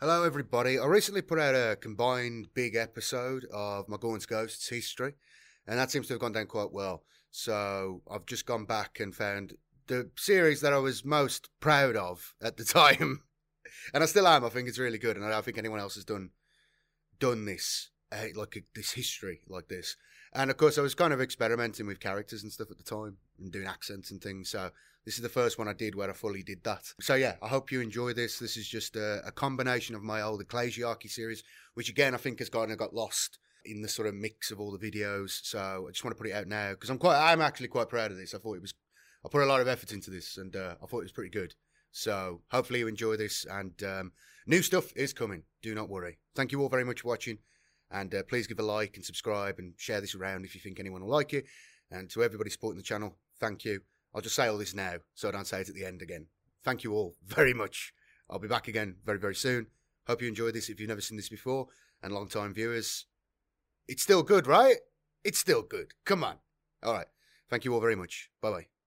Hello, everybody. I recently put out a combined big episode of Gaunt's Ghosts history, and that seems to have gone down quite well. So I've just gone back and found the series that I was most proud of at the time, and I still am. I think it's really good, and I don't think anyone else has done done this uh, like this history like this. And of course, I was kind of experimenting with characters and stuff at the time and doing accents and things. So this is the first one I did where I fully did that. So yeah, I hope you enjoy this. This is just a, a combination of my old Ecclesiarchy series, which again I think has kind of got lost in the sort of mix of all the videos. So I just want to put it out now because I'm quite, I'm actually quite proud of this. I thought it was, I put a lot of effort into this and uh, I thought it was pretty good. So hopefully you enjoy this and um, new stuff is coming. Do not worry. Thank you all very much for watching. And uh, please give a like and subscribe and share this around if you think anyone will like it. And to everybody supporting the channel, thank you. I'll just say all this now so I don't say it at the end again. Thank you all very much. I'll be back again very, very soon. Hope you enjoyed this if you've never seen this before. And long time viewers, it's still good, right? It's still good. Come on. All right. Thank you all very much. Bye bye.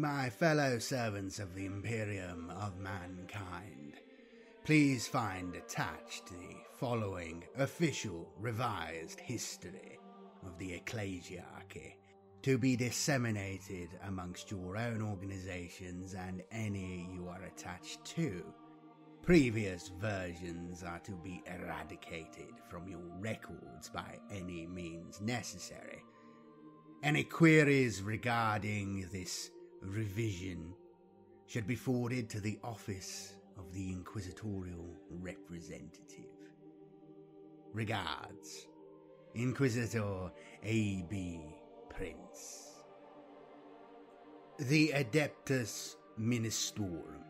My fellow servants of the Imperium of Mankind, please find attached the following official revised history of the Ecclesiarchy to be disseminated amongst your own organizations and any you are attached to. Previous versions are to be eradicated from your records by any means necessary. Any queries regarding this revision should be forwarded to the office of the inquisitorial representative. Regards, Inquisitor A.B. Prince. The Adeptus Ministorum.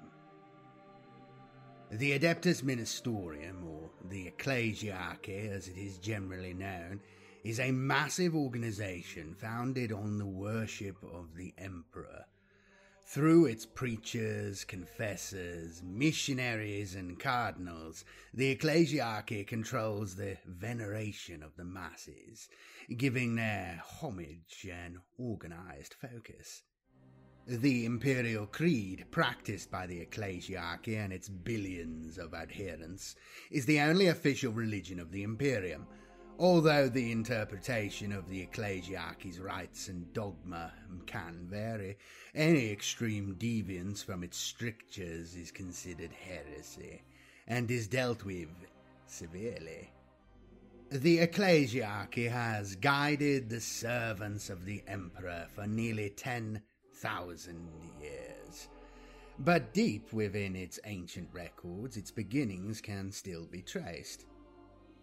The Adeptus Ministorum, or the Ecclesiarchy as it is generally known, is a massive organization founded on the worship of the Emperor through its preachers, confessors, missionaries, and cardinals, the ecclesiarchy controls the veneration of the masses, giving their homage and organized focus. The imperial creed, practiced by the ecclesiarchy and its billions of adherents, is the only official religion of the imperium Although the interpretation of the ecclesiarchy's rites and dogma can vary, any extreme deviance from its strictures is considered heresy and is dealt with severely. The ecclesiarchy has guided the servants of the emperor for nearly 10,000 years. But deep within its ancient records, its beginnings can still be traced.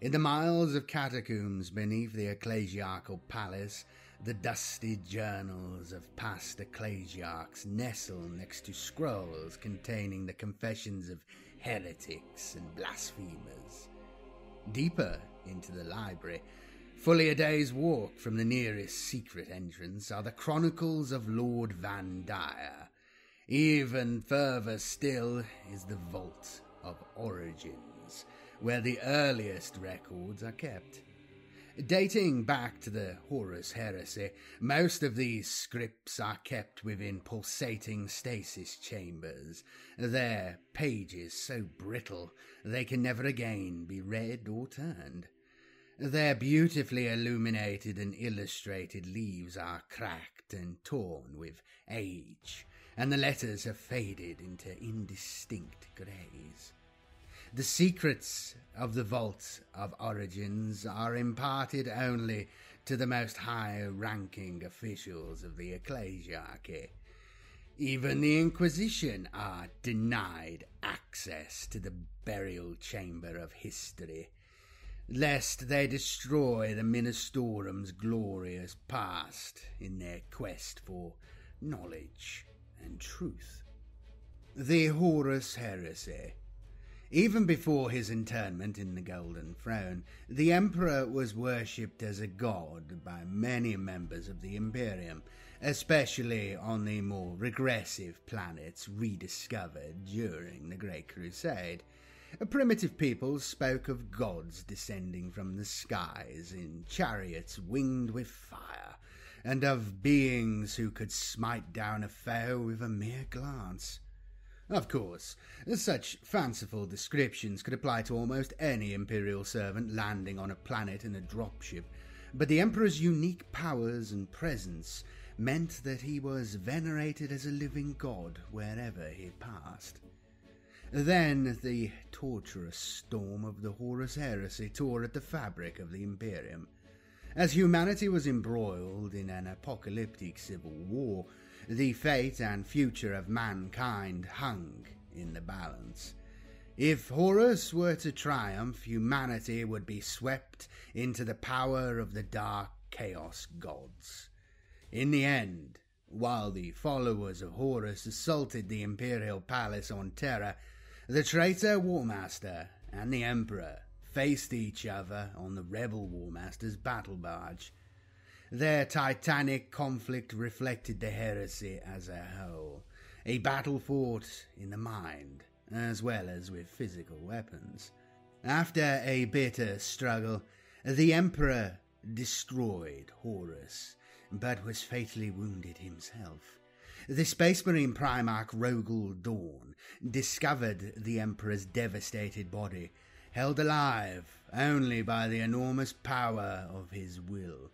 In the miles of catacombs beneath the ecclesiarchal palace, the dusty journals of past ecclesiarchs nestle next to scrolls containing the confessions of heretics and blasphemers. Deeper into the library, fully a day's walk from the nearest secret entrance, are the chronicles of Lord Vandire. Even further still is the Vault of Origins where the earliest records are kept. Dating back to the Horus Heresy, most of these scripts are kept within pulsating stasis chambers, their pages so brittle they can never again be read or turned. Their beautifully illuminated and illustrated leaves are cracked and torn with age, and the letters have faded into indistinct greys. The secrets of the vault of origins are imparted only to the most high ranking officials of the ecclesiarchy. Even the Inquisition are denied access to the burial chamber of history, lest they destroy the Ministorum's glorious past in their quest for knowledge and truth. The Horus Heresy Even before his internment in the Golden Throne, the Emperor was worshipped as a god by many members of the Imperium, especially on the more regressive planets rediscovered during the Great Crusade. Primitive peoples spoke of gods descending from the skies in chariots winged with fire, and of beings who could smite down a foe with a mere glance. Of course, such fanciful descriptions could apply to almost any Imperial servant landing on a planet in a dropship, but the Emperor's unique powers and presence meant that he was venerated as a living god wherever he passed. Then the torturous storm of the Horus heresy tore at the fabric of the Imperium. As humanity was embroiled in an apocalyptic civil war, the fate and future of mankind hung in the balance. If Horus were to triumph, humanity would be swept into the power of the dark chaos gods. In the end, while the followers of Horus assaulted the imperial palace on Terra, the traitor Warmaster and the Emperor faced each other on the rebel Warmaster's battle barge. Their titanic conflict reflected the heresy as a whole, a battle fought in the mind as well as with physical weapons. After a bitter struggle, the Emperor destroyed Horus, but was fatally wounded himself. The Space Marine Primarch Rogal Dorn discovered the Emperor's devastated body, held alive only by the enormous power of his will.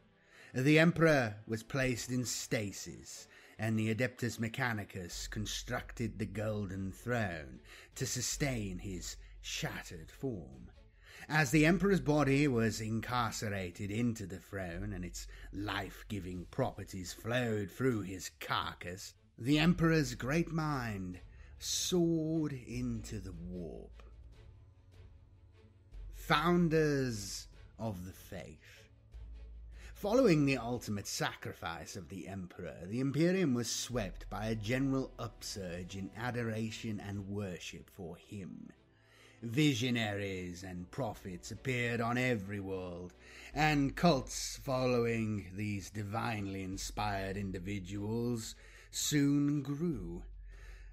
The Emperor was placed in stasis, and the Adeptus Mechanicus constructed the Golden Throne to sustain his shattered form. As the Emperor's body was incarcerated into the throne and its life giving properties flowed through his carcass, the Emperor's great mind soared into the warp. Founders of the Faith. Following the ultimate sacrifice of the Emperor, the Imperium was swept by a general upsurge in adoration and worship for him. Visionaries and prophets appeared on every world, and cults following these divinely inspired individuals soon grew.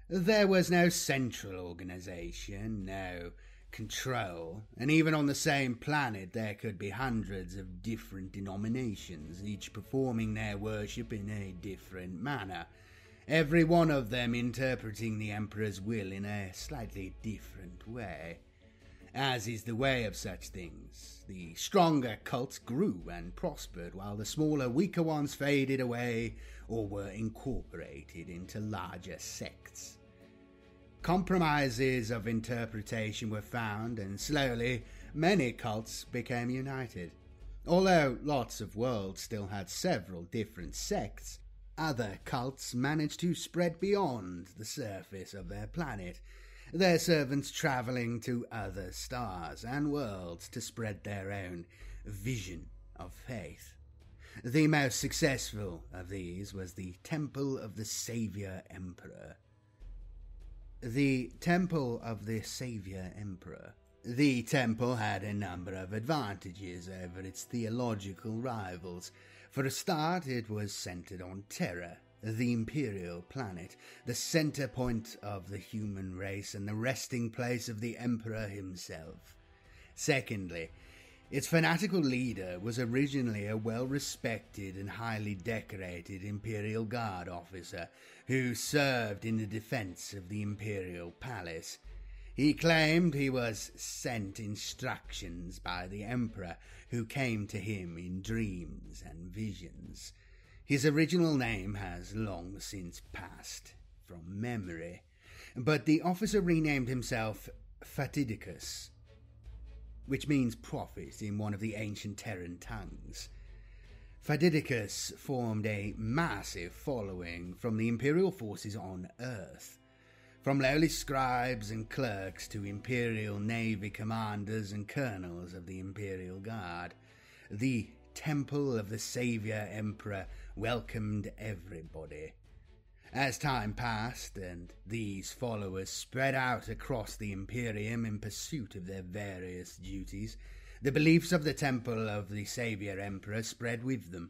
There was no central organization, no control, and even on the same planet there could be hundreds of different denominations, each performing their worship in a different manner, every one of them interpreting the Emperor's will in a slightly different way. As is the way of such things, the stronger cults grew and prospered, while the smaller, weaker ones faded away or were incorporated into larger sects. Compromises of interpretation were found, and slowly many cults became united. Although lots of worlds still had several different sects, other cults managed to spread beyond the surface of their planet, their servants travelling to other stars and worlds to spread their own vision of faith. The most successful of these was the Temple of the Saviour Emperor, the Temple of the Saviour Emperor. The temple had a number of advantages over its theological rivals. For a start, it was centered on Terra, the imperial planet, the center point of the human race and the resting place of the Emperor himself. Secondly, its fanatical leader was originally a well respected and highly decorated Imperial Guard officer who served in the defense of the Imperial Palace. He claimed he was sent instructions by the Emperor, who came to him in dreams and visions. His original name has long since passed from memory, but the officer renamed himself Fatidicus which means prophet in one of the ancient Terran tongues. Fatidicus formed a massive following from the imperial forces on Earth. From lowly scribes and clerks to imperial navy commanders and colonels of the imperial guard, the Temple of the Saviour Emperor welcomed everybody. As time passed and these followers spread out across the Imperium in pursuit of their various duties, the beliefs of the Temple of the Savior Emperor spread with them.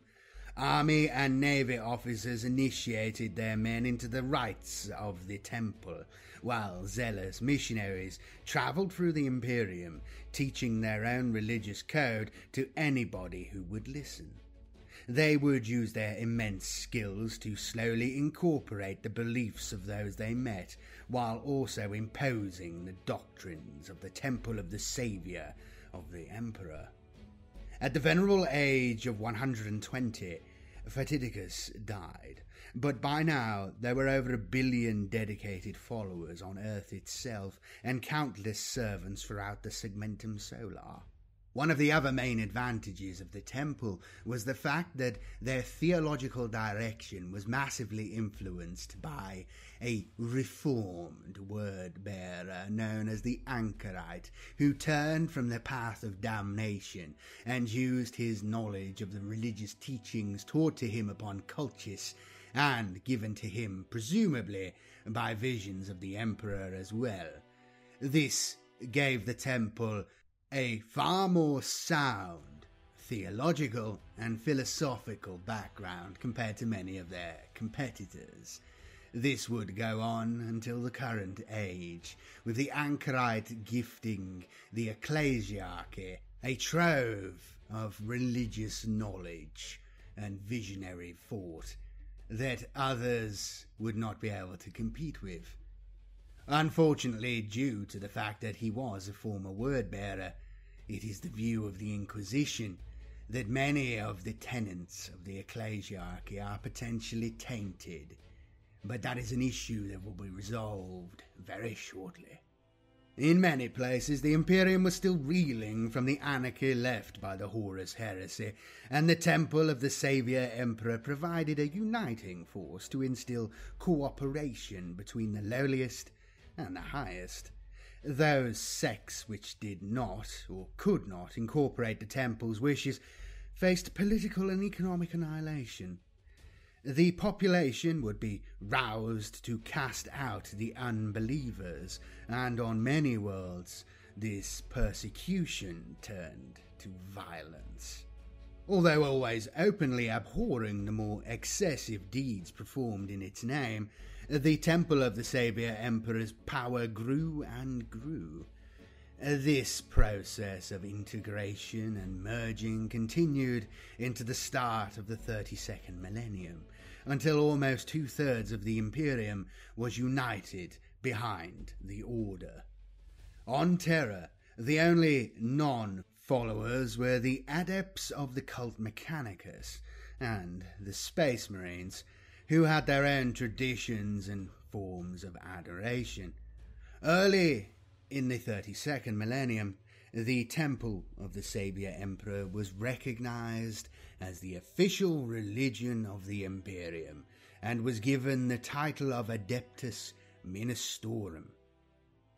Army and navy officers initiated their men into the rites of the temple, while zealous missionaries traveled through the Imperium, teaching their own religious code to anybody who would listen. They would use their immense skills to slowly incorporate the beliefs of those they met, while also imposing the doctrines of the Temple of the Saviour of the Emperor. At the venerable age of 120, Fatidicus died, but by now there were over a billion dedicated followers on Earth itself and countless servants throughout the Segmentum Solar. One of the other main advantages of the temple was the fact that their theological direction was massively influenced by a reformed word bearer known as the Anchorite, who turned from the path of damnation and used his knowledge of the religious teachings taught to him upon Colchis and given to him, presumably, by visions of the Emperor as well. This gave the temple a far more sound, theological, and philosophical background compared to many of their competitors. This would go on until the current age, with the Anchorite gifting the ecclesiarchy a trove of religious knowledge and visionary thought that others would not be able to compete with. Unfortunately, due to the fact that he was a former word bearer, it is the view of the Inquisition that many of the tenets of the ecclesiarchy are potentially tainted, but that is an issue that will be resolved very shortly. In many places, the Imperium was still reeling from the anarchy left by the Horus heresy, and the Temple of the Saviour Emperor provided a uniting force to instill cooperation between the lowliest and the highest. Those sects which did not or could not incorporate the temple's wishes faced political and economic annihilation. The population would be roused to cast out the unbelievers, and on many worlds this persecution turned to violence. Although always openly abhorring the more excessive deeds performed in its name, the temple of the Saviour Emperor's power grew and grew. This process of integration and merging continued into the start of the 32nd millennium, until almost two thirds of the Imperium was united behind the Order. On Terra, the only non followers were the adepts of the cult Mechanicus and the Space Marines, who had their own traditions and forms of adoration. Early in the 32nd millennium, the Temple of the Saviour Emperor was recognized as the official religion of the Imperium and was given the title of Adeptus Ministorum.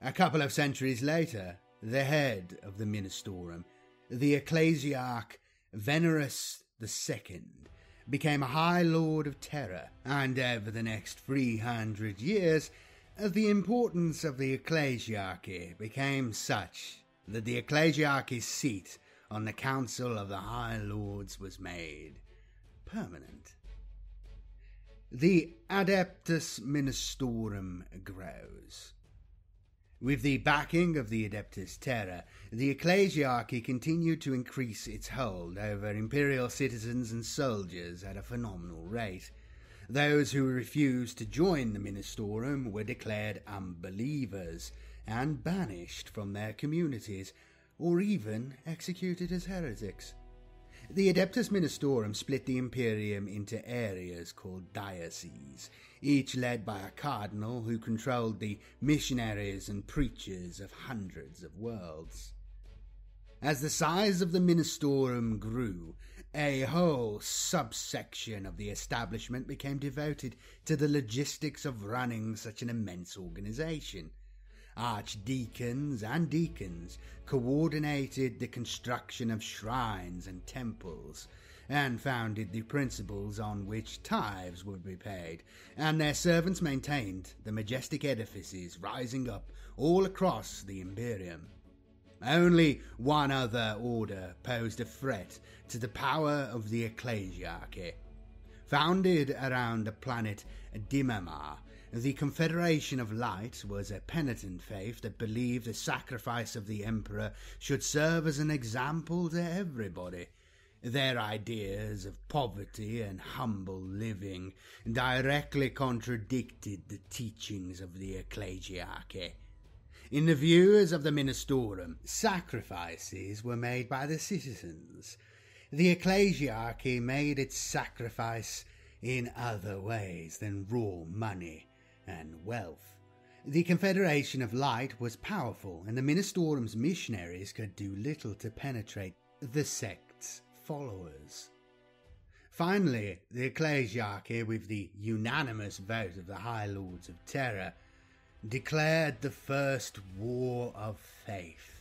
A couple of centuries later, the head of the Ministorum, the Ecclesiarch Venerus II, became a High Lord of Terra, and over the next 300 years, the importance of the ecclesiarchy became such that the ecclesiarchy's seat on the Council of the High Lords was made permanent. The Adeptus Ministorum grows. With the backing of the Adeptus Terra, the ecclesiarchy continued to increase its hold over imperial citizens and soldiers at a phenomenal rate. Those who refused to join the Ministorum were declared unbelievers and banished from their communities, or even executed as heretics. The Adeptus Ministorum split the Imperium into areas called dioceses, each led by a cardinal who controlled the missionaries and preachers of hundreds of worlds. As the size of the Ministorum grew, a whole subsection of the establishment became devoted to the logistics of running such an immense organization. Archdeacons and deacons coordinated the construction of shrines and temples, and founded the principles on which tithes would be paid, and their servants maintained the majestic edifices rising up all across the Imperium. Only one other order posed a threat to the power of the Ecclesiarchy. Founded around the planet Dimmamar, the Confederation of Light was a penitent faith that believed the sacrifice of the Emperor should serve as an example to everybody. Their ideas of poverty and humble living directly contradicted the teachings of the Ecclesiarchy. In the views of the Ministorum, sacrifices were made by the citizens. The Ecclesiarchy made its sacrifice in other ways than raw money and wealth. The Confederation of Light was powerful, and the Ministorum's missionaries could do little to penetrate the sect's followers. Finally, the Ecclesiarchy, with the unanimous vote of the High Lords of Terra, declared the First War of Faith.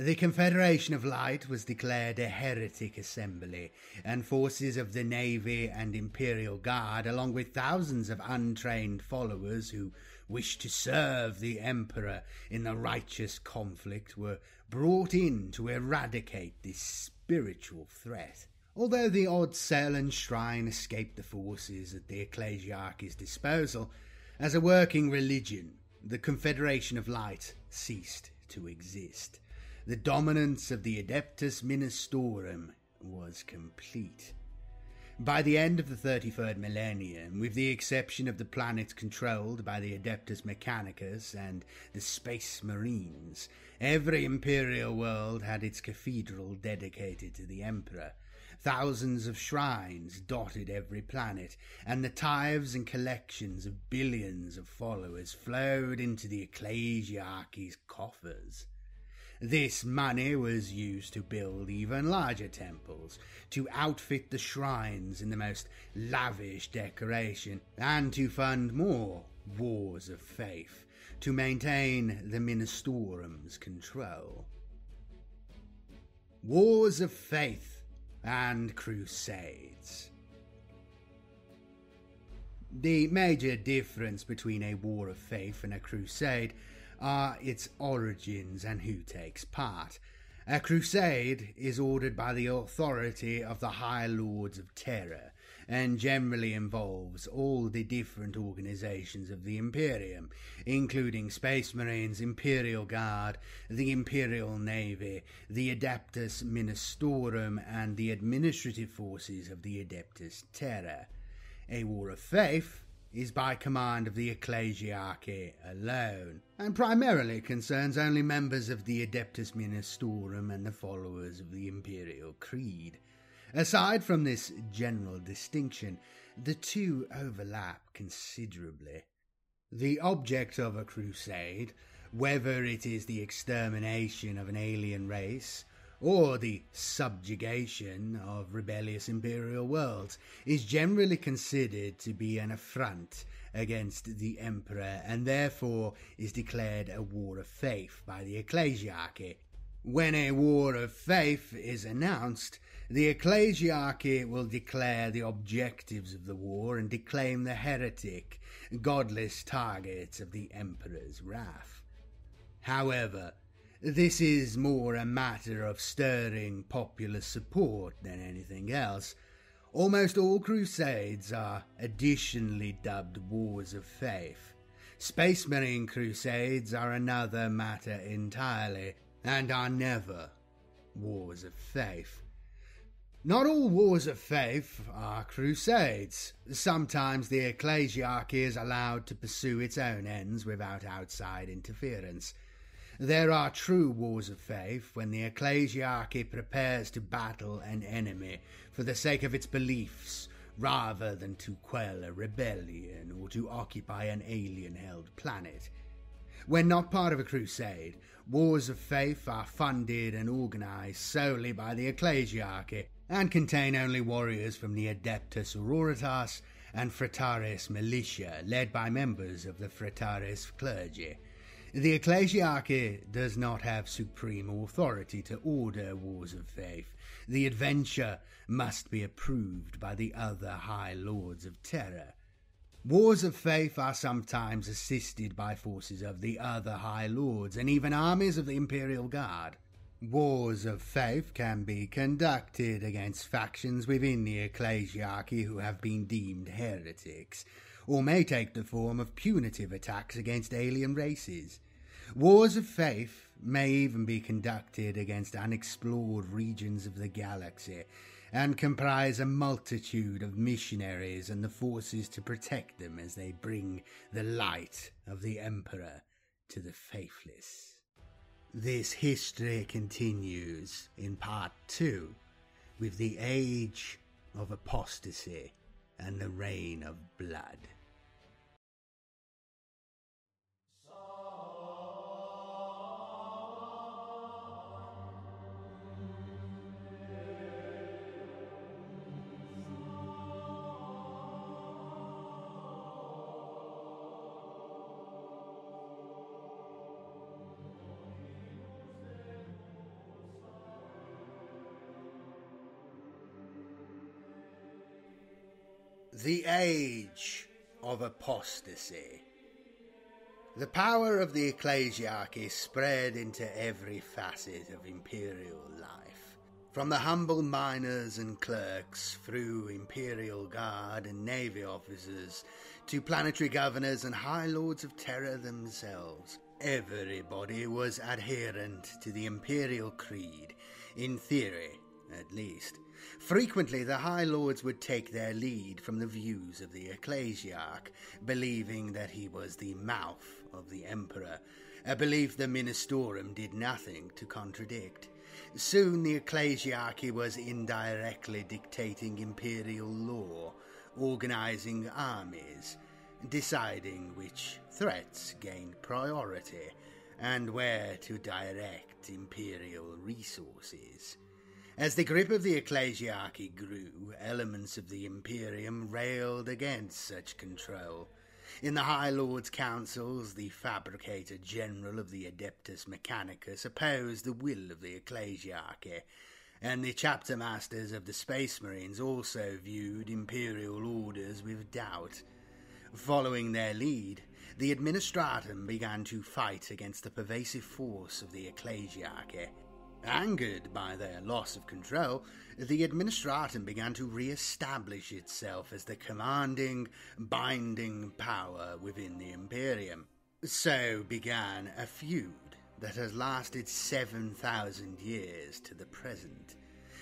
The Confederation of Light was declared a heretic assembly, and forces of the Navy and Imperial Guard, along with thousands of untrained followers who wished to serve the Emperor in the righteous conflict, were brought in to eradicate this spiritual threat. Although the odd cell and shrine escaped the forces at the Ecclesiarchy's disposal, as a working religion, the Confederation of Light ceased to exist. The dominance of the Adeptus Ministorum was complete. By the end of the 33rd millennium, with the exception of the planets controlled by the Adeptus Mechanicus and the Space Marines, every imperial world had its cathedral dedicated to the Emperor. Thousands of shrines dotted every planet, and the tithes and collections of billions of followers flowed into the Ecclesiarchy's coffers. This money was used to build even larger temples, to outfit the shrines in the most lavish decoration, and to fund more wars of faith to maintain the Ministorum's control. Wars of Faith and crusades. The major difference between a war of faith and a crusade are its origins and who takes part. A crusade is ordered by the authority of the High Lords of Terra and generally involves all the different organizations of the Imperium, including Space Marines, Imperial Guard, the Imperial Navy, the Adeptus Ministorum, and the administrative forces of the Adeptus Terra. A war of faith is by command of the Ecclesiarchy alone, and primarily concerns only members of the Adeptus Ministorum and the followers of the Imperial Creed. Aside from this general distinction, the two overlap considerably. The object of a crusade, whether it is the extermination of an alien race or the subjugation of rebellious imperial worlds, is generally considered to be an affront against the emperor and therefore is declared a war of faith by the ecclesiarchy. When a war of faith is announced, the ecclesiarchy will declare the objectives of the war and declaim the heretic, godless targets of the emperor's wrath. However, this is more a matter of stirring popular support than anything else. Almost all crusades are additionally dubbed wars of faith. Space Marine crusades are another matter entirely and are never wars of faith. Not all wars of faith are crusades. Sometimes the ecclesiarchy is allowed to pursue its own ends without outside interference. There are true wars of faith when the ecclesiarchy prepares to battle an enemy for the sake of its beliefs rather than to quell a rebellion or to occupy an alien held planet. When not part of a crusade, wars of faith are funded and organized solely by the ecclesiarchy and contain only warriors from the Adepta Sororitas and Frateris militia, led by members of the Frateris clergy. The ecclesiarchy does not have supreme authority to order wars of faith. The adventure must be approved by the other high lords of Terra. Wars of faith are sometimes assisted by forces of the other high lords and even armies of the Imperial Guard. Wars of faith can be conducted against factions within the ecclesiarchy who have been deemed heretics, or may take the form of punitive attacks against alien races. Wars of faith may even be conducted against unexplored regions of the galaxy and comprise a multitude of missionaries and the forces to protect them as they bring the light of the Emperor to the faithless. This history continues in part two with the age of apostasy and the reign of blood. The Age of Apostasy. The power of the ecclesiarchy spread into every facet of imperial life. From the humble miners and clerks, through imperial guard and navy officers, to planetary governors and high lords of Terra themselves, everybody was adherent to the imperial creed, in theory at least. Frequently, the High Lords would take their lead from the views of the ecclesiarch, believing that he was the mouth of the emperor, a belief the Ministorum did nothing to contradict. Soon the ecclesiarchy was indirectly dictating imperial law, organizing armies, deciding which threats gained priority, and where to direct imperial resources. As the grip of the ecclesiarchy grew, elements of the Imperium railed against such control. In the High Lords' councils, the Fabricator General of the Adeptus Mechanicus opposed the will of the ecclesiarchy, and the chapter masters of the Space Marines also viewed imperial orders with doubt. Following their lead, the Administratum began to fight against the pervasive force of the ecclesiarchy. Angered by their loss of control, the Administratum began to re establish itself as the commanding, binding power within the Imperium. So began a feud that has lasted 7,000 years to the present.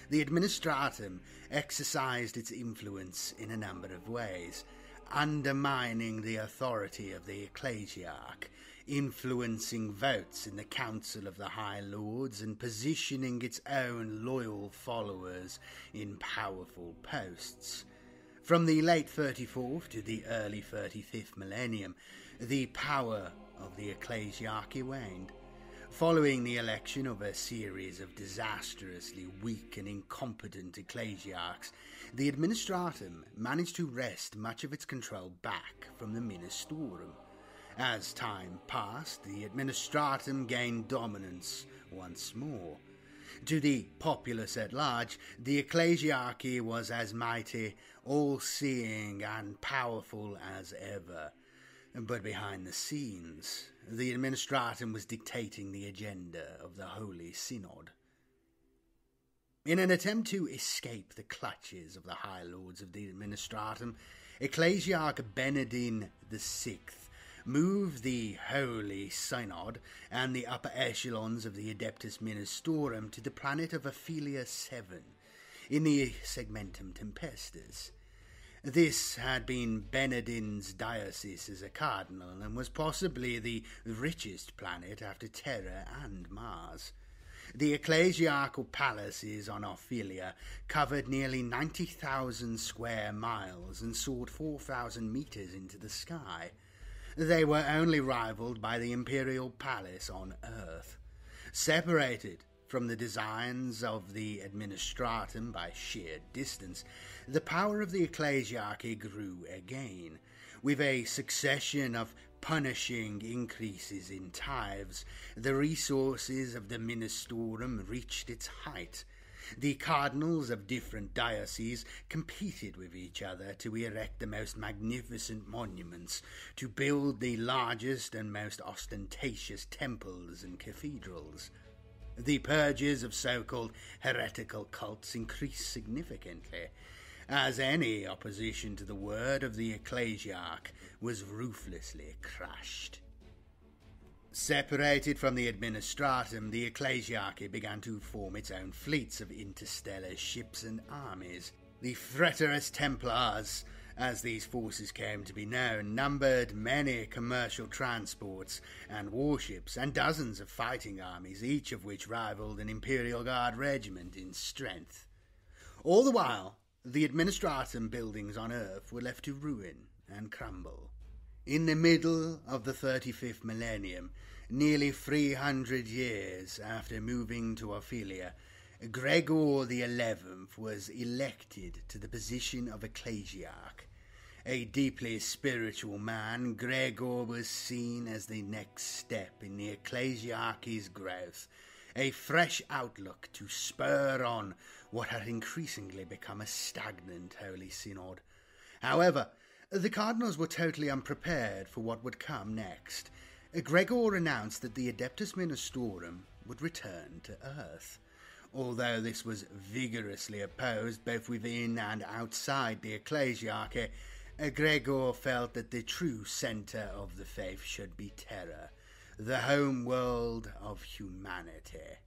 The Administratum exercised its influence in a number of ways, undermining the authority of the Ecclesiarch influencing votes in the Council of the High Lords and positioning its own loyal followers in powerful posts. From the late 34th to the early 35th millennium, the power of the ecclesiarchy waned. Following the election of a series of disastrously weak and incompetent ecclesiarchs, the administratum managed to wrest much of its control back from the ministorum. As time passed, the administratum gained dominance once more. To the populace at large, the ecclesiarchy was as mighty, all seeing, and powerful as ever. But behind the scenes, the administratum was dictating the agenda of the Holy Synod. In an attempt to escape the clutches of the High Lords of the administratum, Ecclesiarch Benedin VI move the Holy Synod and the upper echelons of the Adeptus Ministorum to the planet of Ophelia 7 in the Segmentum Tempestus. This had been Benedin's diocese as a cardinal and was possibly the richest planet after Terra and Mars. The ecclesiarchal palaces on Ophelia covered nearly 90,000 square miles and soared 4,000 meters into the sky. They were only rivaled by the imperial palace on Earth. Separated from the designs of the administratum by sheer distance, the power of the ecclesiarchy grew again, with a succession of punishing increases in tithes, the resources of the Ministorum reached its height. The cardinals of different dioceses competed with each other to erect the most magnificent monuments, to build the largest and most ostentatious temples and cathedrals. The purges of so called heretical cults increased significantly, as any opposition to the word of the ecclesiarch was ruthlessly crushed. Separated from the administratum, the ecclesiarchy began to form its own fleets of interstellar ships and armies. The Frateris Templars as these forces came to be known, numbered many commercial transports and warships and dozens of fighting armies, each of which rivaled an Imperial Guard regiment in strength. All the while, the administratum buildings on Earth were left to ruin and crumble. In the middle of the 35th millennium, nearly 300 years after moving to Ophelia, Gregor XI was elected to the position of ecclesiarch. A deeply spiritual man, Gregor was seen as the next step in the ecclesiarchy's growth, a fresh outlook to spur on what had increasingly become a stagnant Holy Synod. However, the cardinals were totally unprepared for what would come next. Gregor announced that the Adeptus Ministorum would return to Earth. Although this was vigorously opposed both within and outside the ecclesiarchy, Gregor felt that the true centre of the faith should be Terra, the home world of humanity.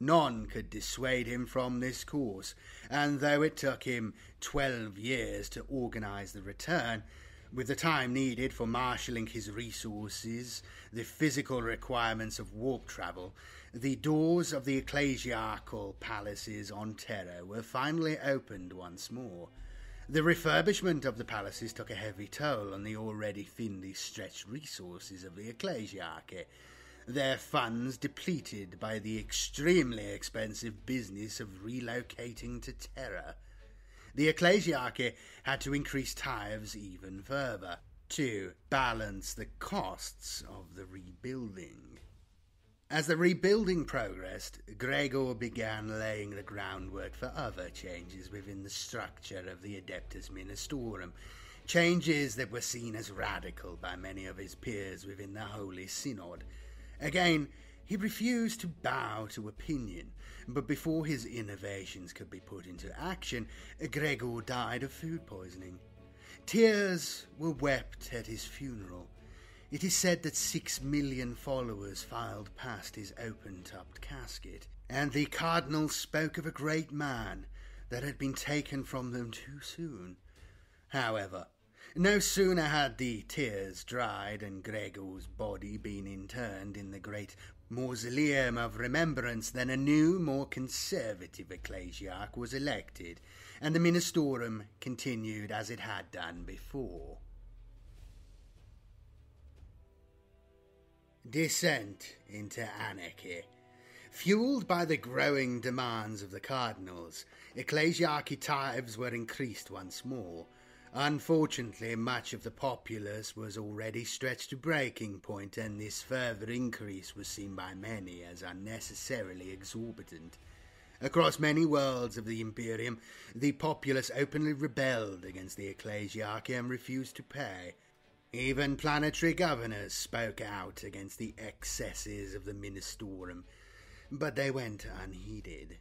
None could dissuade him from this course, and though it took him twelve years to organize the return, with the time needed for marshalling his resources, the physical requirements of warp travel, the doors of the ecclesiarchal palaces on Terra were finally opened once more. The refurbishment of the palaces took a heavy toll on the already thinly stretched resources of the ecclesiarchy, their funds depleted by the extremely expensive business of relocating to Terra. The ecclesiarchy had to increase tithes even further to balance the costs of the rebuilding. As the rebuilding progressed, Gregor began laying the groundwork for other changes within the structure of the Adeptus Ministorum, changes that were seen as radical by many of his peers within the Holy Synod. Again, he refused to bow to opinion, but before his innovations could be put into action, Gregor died of food poisoning. Tears were wept at his funeral it is said that six million followers filed past his open topped casket, and the cardinal spoke of a great man that had been taken from them too soon. However, no sooner had the tears dried and Gregor's body been interned in the great mausoleum of remembrance then a new, more conservative ecclesiarch was elected, and the ministorum continued as it had done before. Descent into anarchy. Fueled by the growing demands of the cardinals, ecclesiarchy tithes were increased once more. Unfortunately, much of the populace was already stretched to breaking point, and this further increase was seen by many as unnecessarily exorbitant. Across many worlds of the Imperium, the populace openly rebelled against the ecclesiarchy and refused to pay. Even planetary governors spoke out against the excesses of the Ministorum, but they went unheeded.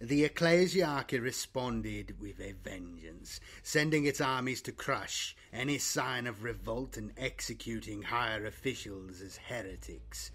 The ecclesiarchy responded with a vengeance, sending its armies to crush any sign of revolt and executing higher officials as heretics.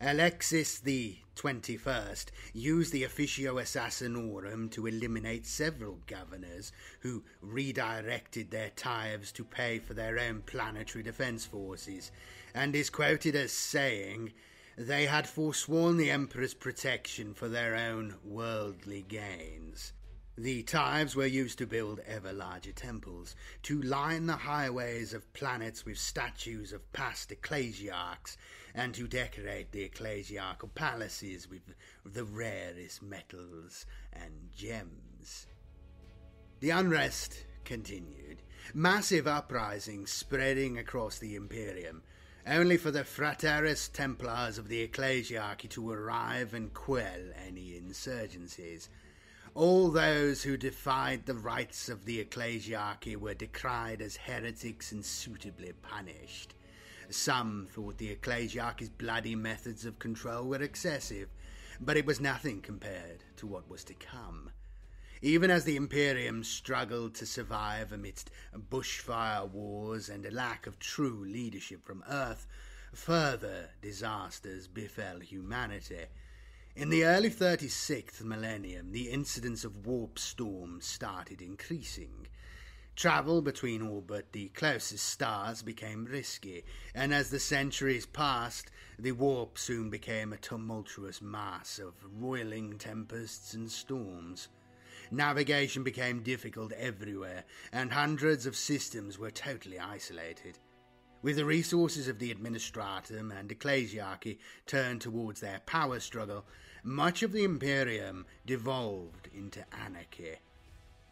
Alexis the 21st used the Officio Assassinorum to eliminate several governors who redirected their tithes to pay for their own planetary defense forces, and is quoted as saying, They had forsworn the Emperor's protection for their own worldly gains. The tithes were used to build ever larger temples, to line the highways of planets with statues of past ecclesiarchs, and to decorate the ecclesiarchal palaces with the rarest metals and gems. The unrest continued, Massive uprisings spreading across the Imperium, only for the Frateris Templars of the Ecclesiarchy to arrive and quell any insurgencies. All those who defied the rights of the Ecclesiarchy were decried as heretics and suitably punished. Some thought the Ecclesiarchy's bloody methods of control were excessive, but it was nothing compared to what was to come. Even as the Imperium struggled to survive amidst bushfire wars and a lack of true leadership from Earth, further disasters befell humanity. In the early 36th millennium, the incidence of warp storms started increasing. Travel between all but the closest stars became risky, and as the centuries passed, the warp soon became a tumultuous mass of roiling tempests and storms. Navigation became difficult everywhere, and hundreds of systems were totally isolated. With the resources of the administratum and ecclesiarchy turned towards their power struggle, much of the Imperium devolved into anarchy.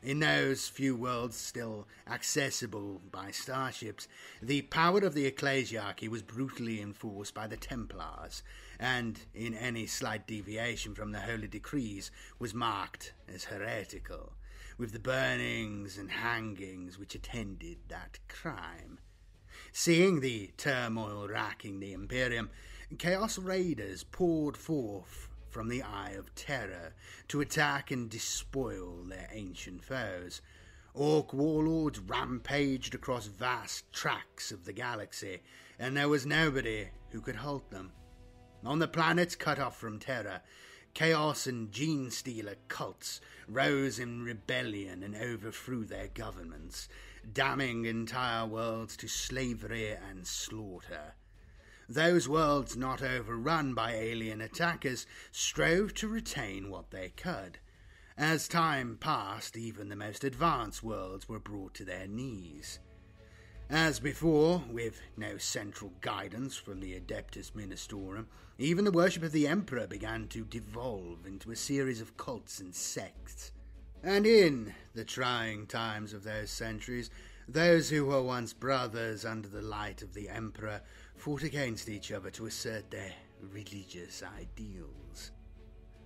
In those few worlds still accessible by starships, the power of the ecclesiarchy was brutally enforced by the Templars, and in any slight deviation from the holy decrees was marked as heretical, with the burnings and hangings which attended that crime. Seeing the turmoil racking the Imperium, Chaos Raiders poured forth from the Eye of Terror to attack and despoil their ancient foes. Ork warlords rampaged across vast tracts of the galaxy, and there was nobody who could halt them. On the planets cut off from Terra, chaos and gene stealer cults rose in rebellion and overthrew their governments, damning entire worlds to slavery and slaughter. Those worlds not overrun by alien attackers strove to retain what they could. As time passed, even the most advanced worlds were brought to their knees. As before, with no central guidance from the Adeptus Ministorum, even the worship of the Emperor began to devolve into a series of cults and sects. And in the trying times of those centuries, those who were once brothers under the light of the Emperor fought against each other to assert their religious ideals.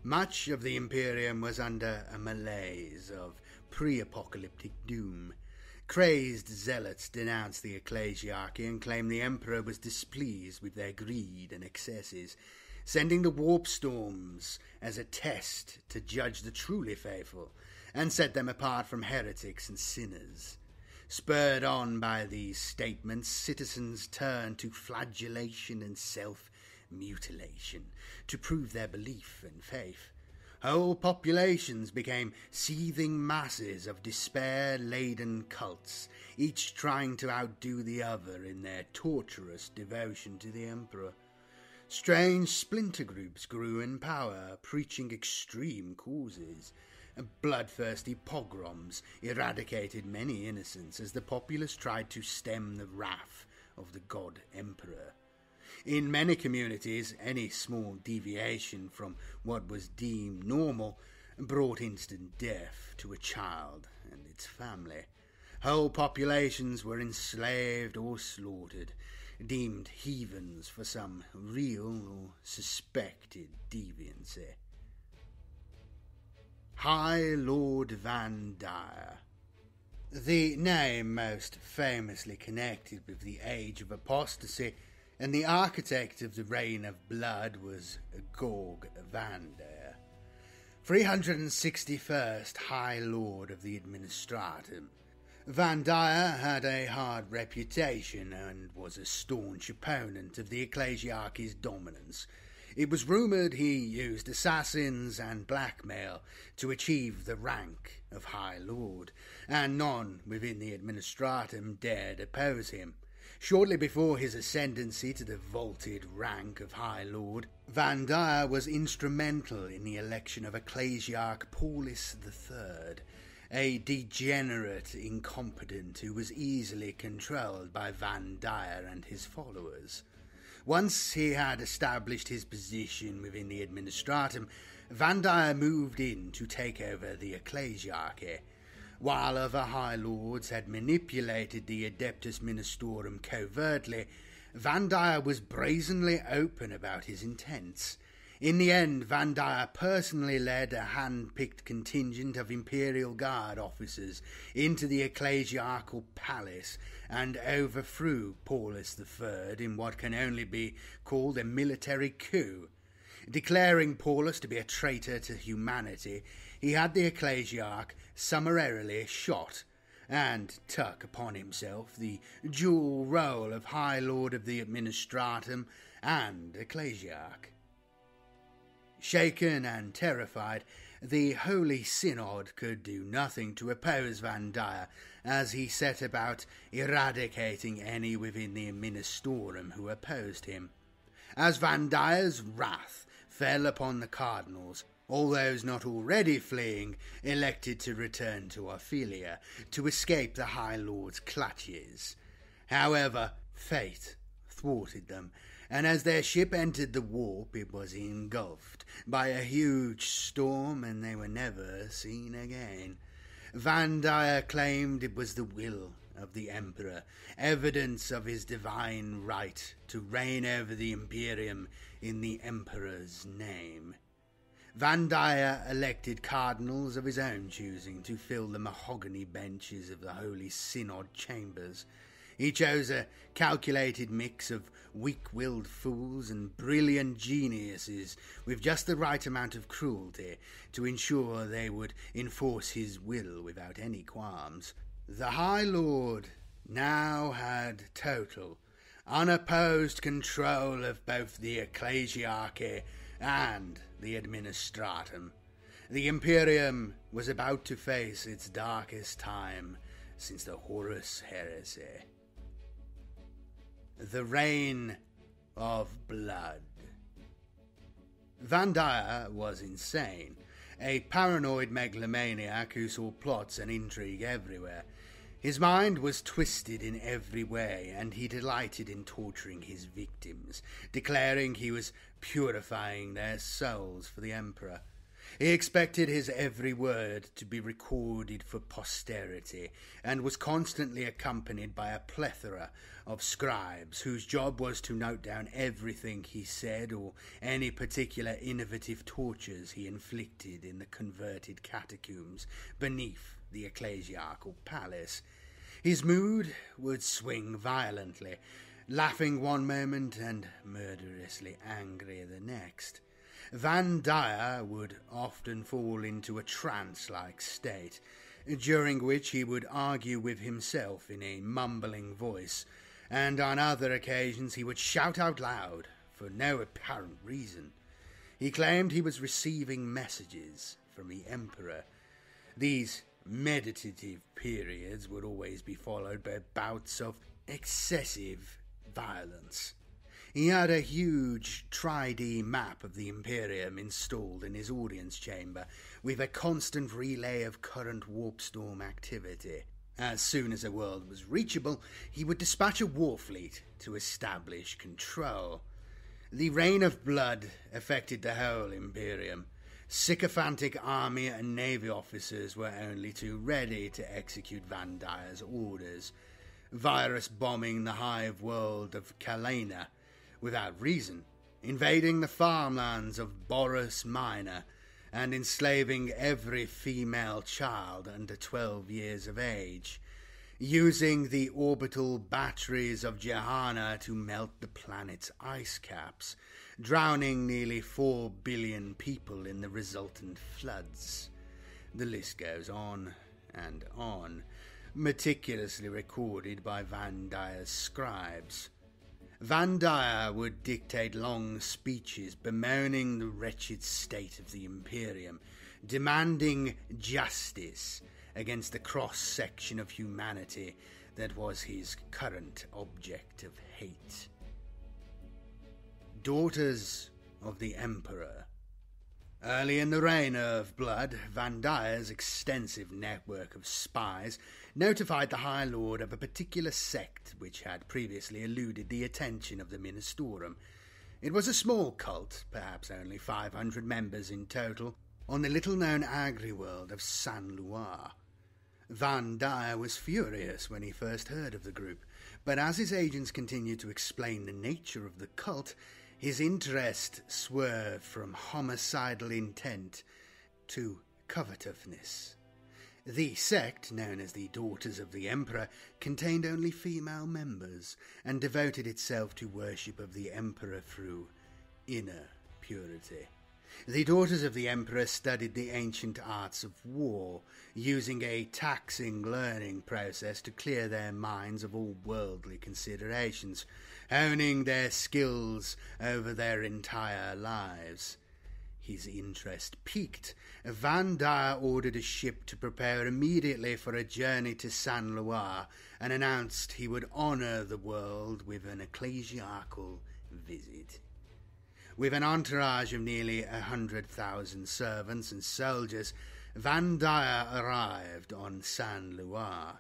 Much of the Imperium was under a malaise of pre apocalyptic doom. Crazed zealots denounced the ecclesiarchy and claimed the emperor was displeased with their greed and excesses, sending the warp storms as a test to judge the truly faithful and set them apart from heretics and sinners. Spurred on by these statements, citizens turned to flagellation and self mutilation to prove their belief and faith. Whole populations became seething masses of despair laden cults, each trying to outdo the other in their torturous devotion to the Emperor. Strange splinter groups grew in power, preaching extreme causes bloodthirsty pogroms eradicated many innocents as the populace tried to stem the wrath of the god emperor. In many communities, any small deviation from what was deemed normal brought instant death to a child and its family. Whole populations were enslaved or slaughtered, deemed heathens for some real or suspected deviancy. High Lord Vandire. The name most famously connected with the age of apostasy and the architect of the reign of blood was Gorg Van Dyer, 361st High Lord of the Administratum. Van had a hard reputation and was a staunch opponent of the ecclesiarchy's dominance it was rumoured he used assassins and blackmail to achieve the rank of High Lord, and none within the administratum dared oppose him. Shortly before his ascendancy to the vaulted rank of High Lord, Vandire was instrumental in the election of Ecclesiarch Paulus III, a degenerate incompetent who was easily controlled by Vandire and his followers. Once he had established his position within the administratum, Vandire moved in to take over the ecclesiarchy. While other High Lords had manipulated the Adeptus Ministorum covertly, Vandire was brazenly open about his intents. In the end, Vandire personally led a hand picked contingent of Imperial Guard officers into the ecclesiarchal palace and overthrew Paulus III in what can only be called a military coup. Declaring Paulus to be a traitor to humanity, he had the ecclesiarch summarily shot and took upon himself the dual role of High Lord of the Administratum and ecclesiarch. Shaken and terrified, the Holy Synod could do nothing to oppose Vandire as he set about eradicating any within the Ministorum who opposed him. As Vandire's wrath fell upon the cardinals, all those not already fleeing elected to return to Ophelia to escape the High Lord's clutches. However, fate thwarted them, and as their ship entered the warp, it was engulfed by a huge storm, and they were never seen again. Vandire claimed it was the will of the Emperor, evidence of his divine right to reign over the Imperium in the Emperor's name. Vandire elected cardinals of his own choosing to fill the mahogany benches of the Holy Synod chambers. He chose a calculated mix of weak willed fools and brilliant geniuses with just the right amount of cruelty to ensure they would enforce his will without any qualms. The High Lord now had total, unopposed control of both the ecclesiarchy and the administratum. The Imperium was about to face its darkest time since the Horus Heresy. The Reign of Blood. Vandire was insane, a paranoid megalomaniac who saw plots and intrigue everywhere. His mind was twisted in every way, and he delighted in torturing his victims, declaring he was purifying their souls for the Emperor. He expected his every word to be recorded for posterity, and was constantly accompanied by a plethora of scribes whose job was to note down everything he said or any particular innovative tortures he inflicted in the converted catacombs beneath the ecclesiarchal palace. His mood would swing violently, laughing one moment and murderously angry the next. Vandire would often fall into a trance like state, during which he would argue with himself in a mumbling voice, and on other occasions he would shout out loud for no apparent reason. He claimed he was receiving messages from the Emperor. These meditative periods would always be followed by bouts of excessive violence. He had a huge tri-D map of the Imperium installed in his audience chamber, with a constant relay of current warp storm activity. As soon as a world was reachable, he would dispatch a war fleet to establish control. The Reign of Blood affected the whole Imperium. Sycophantic army and navy officers were only too ready to execute Vandire's orders. Virus bombing the hive world of Kalena without reason, invading the farmlands of Boris Minor and enslaving every female child under 12 years of age, using the orbital batteries of Jehana to melt the planet's ice caps, drowning nearly 4 billion people in the resultant floods. The list goes on and on, meticulously recorded by Vandire's scribes. Vandire would dictate long speeches bemoaning the wretched state of the Imperium, demanding justice against the cross section of humanity that was his current object of hate. Daughters of the Emperor. Early in the reign of Blood, Vandire's extensive network of spies notified the High Lord of a particular sect which had previously eluded the attention of the Ministorum. It was a small cult, perhaps only 500 members in total, on the little known agri world of San Leor. Van Dyer was furious when he first heard of the group, but as his agents continued to explain the nature of the cult, his interest swerved from homicidal intent to covetousness. The sect, known as the Daughters of the Emperor, contained only female members and devoted itself to worship of the Emperor through inner purity. The Daughters of the Emperor studied the ancient arts of war, using a taxing learning process to clear their minds of all worldly considerations, honing their skills over their entire lives. His interest piqued. Vandire ordered a ship to prepare immediately for a journey to Saint Loire and announced he would honour the world with an ecclesiastical visit. With an entourage of nearly a hundred thousand servants and soldiers, Vandire arrived on Saint Loire.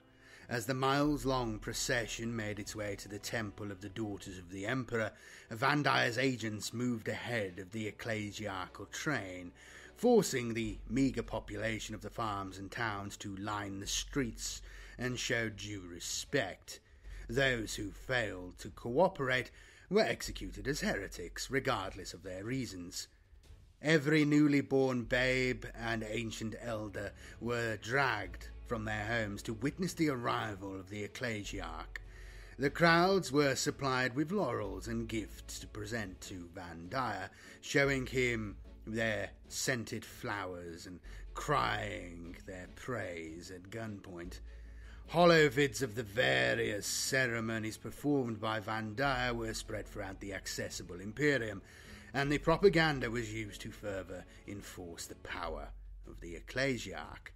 As the miles long procession made its way to the temple of the Daughters of the Emperor, Vandire's agents moved ahead of the ecclesiastical train, forcing the meagre population of the farms and towns to line the streets and show due respect. Those who failed to cooperate were executed as heretics, regardless of their reasons. Every newly born babe and ancient elder were dragged from their homes to witness the arrival of the ecclesiarch. The crowds were supplied with laurels and gifts to present to Vandire, showing him their scented flowers and crying their praise at gunpoint. Hollow vids of the various ceremonies performed by Vandire were spread throughout the accessible Imperium, and the propaganda was used to further enforce the power of the ecclesiarch.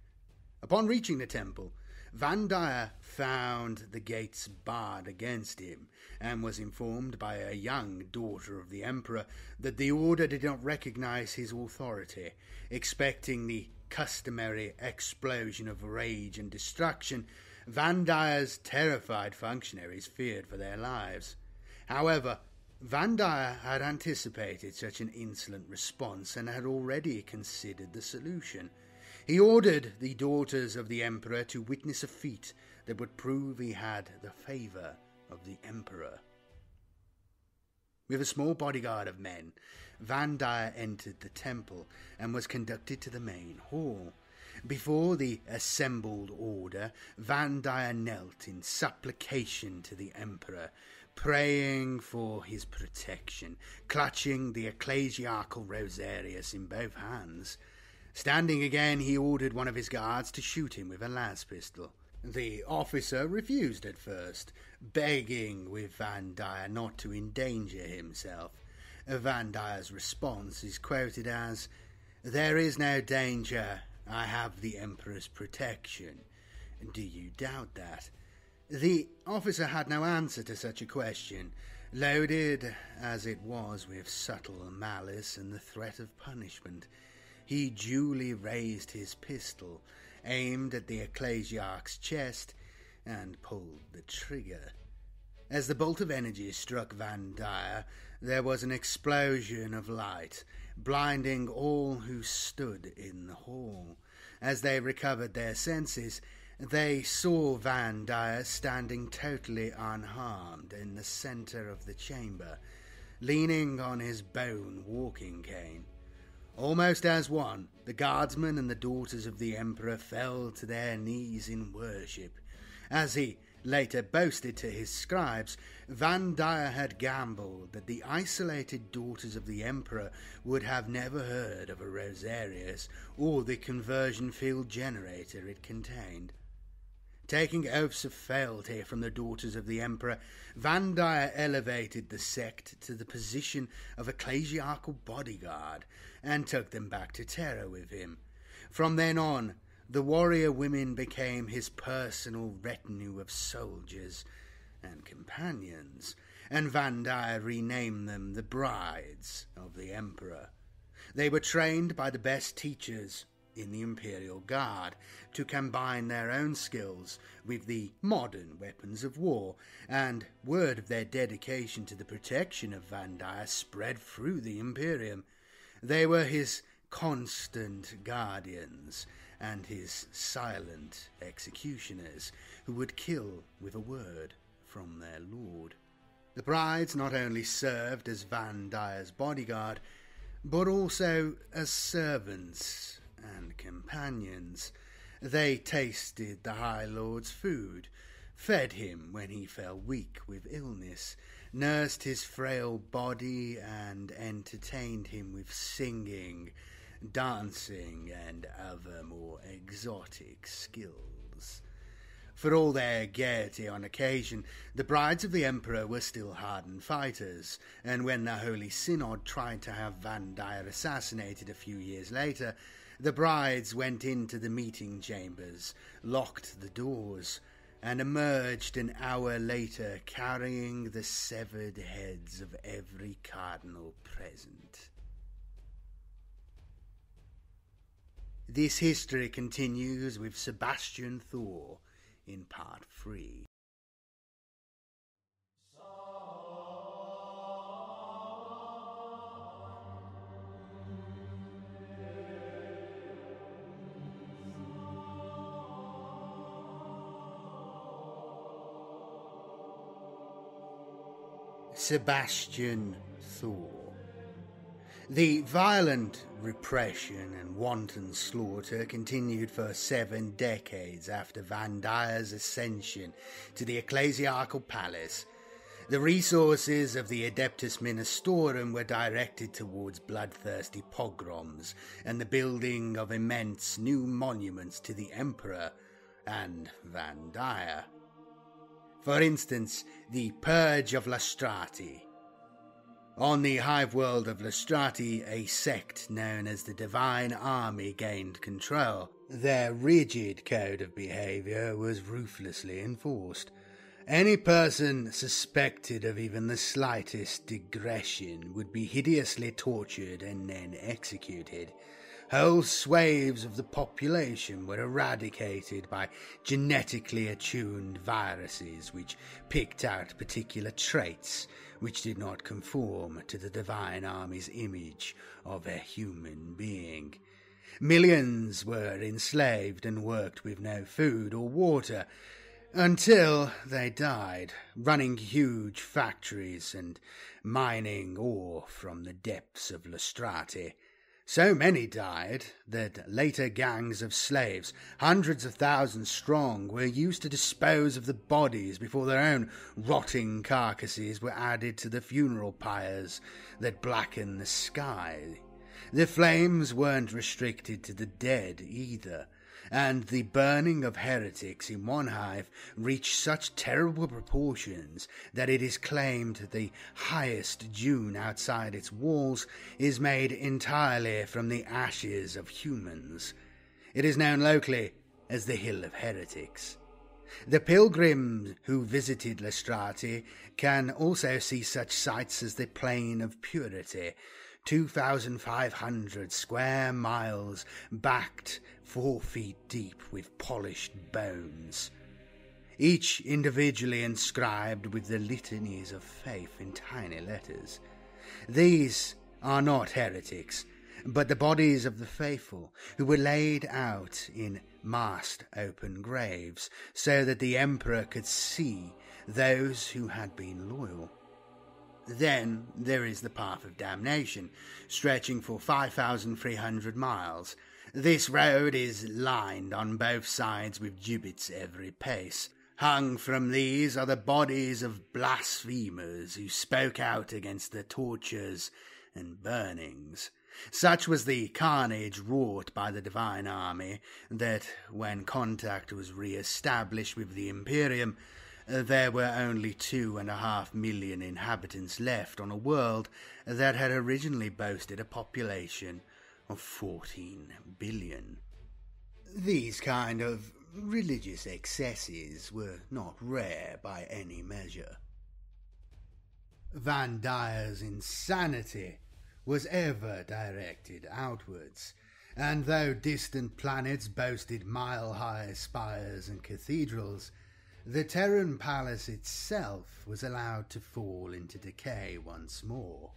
Upon reaching the temple, Vandire found the gates barred against him and was informed by a young daughter of the Emperor that the order did not recognize his authority, expecting the customary explosion of rage and destruction. Vandire's terrified functionaries feared for their lives. However, Vandire had anticipated such an insolent response and had already considered the solution. He ordered the daughters of the Emperor to witness a feat that would prove he had the favour of the Emperor. With a small bodyguard of men, Van entered the temple and was conducted to the main hall. Before the assembled order, Van knelt in supplication to the Emperor, praying for his protection, clutching the ecclesiastical rosarius in both hands. Standing again, he ordered one of his guards to shoot him with a las pistol. The officer refused at first, begging with Vandire not to endanger himself. Vandire's response is quoted as, There is no danger. I have the Emperor's protection. Do you doubt that? The officer had no answer to such a question, loaded as it was with subtle malice and the threat of punishment he duly raised his pistol, aimed at the ecclesiarch's chest, and pulled the trigger. As the bolt of energy struck Vandire, there was an explosion of light, blinding all who stood in the hall. As they recovered their senses, they saw Vandire standing totally unharmed in the centre of the chamber, leaning on his bone walking cane. Almost as one, the guardsmen and the daughters of the Emperor fell to their knees in worship. As he later boasted to his scribes, Vandire had gambled that the isolated daughters of the Emperor would have never heard of a Rosarius or the conversion field generator it contained. Taking oaths of fealty from the daughters of the Emperor, Vandire elevated the sect to the position of ecclesiastical bodyguard and took them back to Terra with him. From then on, the warrior women became his personal retinue of soldiers and companions, and Vandire renamed them the brides of the Emperor. They were trained by the best teachers in the Imperial Guard to combine their own skills with the modern weapons of war, and word of their dedication to the protection of Vandire spread through the Imperium. They were his constant guardians, and his silent executioners, who would kill with a word from their lord. The brides not only served as Vandire's bodyguard, but also as servants and companions. They tasted the High Lord's food, fed him when he fell weak with illness, nursed his frail body, and entertained him with singing, dancing, and other more exotic skills. For all their gaiety on occasion, the brides of the Emperor were still hardened fighters, and when the Holy Synod tried to have Vandire assassinated a few years later, the brides went into the meeting chambers, locked the doors, and emerged an hour later carrying the severed heads of every cardinal present. This history continues with Sebastian Thor in part 3. Sebastian Thor. The violent repression and wanton slaughter continued for seven decades after Van ascension to the ecclesiarchal palace. The resources of the Adeptus Ministorum were directed towards bloodthirsty pogroms and the building of immense new monuments to the Emperor and Van. For instance, the Purge of Lastrati, on the hive world of Lastrati, a sect known as the Divine Army gained control. Their rigid code of behavior was ruthlessly enforced. Any person suspected of even the slightest digression would be hideously tortured and then executed. Whole swathes of the population were eradicated by genetically attuned viruses which picked out particular traits which did not conform to the divine army's image of a human being. Millions were enslaved and worked with no food or water until they died, running huge factories and mining ore from the depths of Lastrati. So many died that later gangs of slaves, hundreds of thousands strong, were used to dispose of the bodies before their own rotting carcasses were added to the funeral pyres that blackened the sky. The flames weren't restricted to the dead either and the burning of heretics in one hive reached such terrible proportions that it is claimed the highest dune outside its walls is made entirely from the ashes of humans. It is known locally as the Hill of Heretics. The pilgrims who visited Lastrati can also see such sights as the Plain of Purity, 2,500 square miles backed four feet deep with polished bones, each individually inscribed with the litanies of faith in tiny letters. These are not heretics, but the bodies of the faithful who were laid out in masked open graves so that the emperor could see those who had been loyal. Then there is the path of damnation, stretching for 5,300 miles. This road is lined on both sides with gibbets every pace. Hung from these are the bodies of blasphemers who spoke out against the tortures and burnings. Such was the carnage wrought by the divine army that when contact was re established with the Imperium, Uh, there were only two and a half million inhabitants left on a world that had originally boasted a population of 14 billion. These kind of religious excesses were not rare by any measure. Vandire's insanity was ever directed outwards, and though distant planets boasted mile high spires and cathedrals, the Terran palace itself was allowed to fall into decay once more.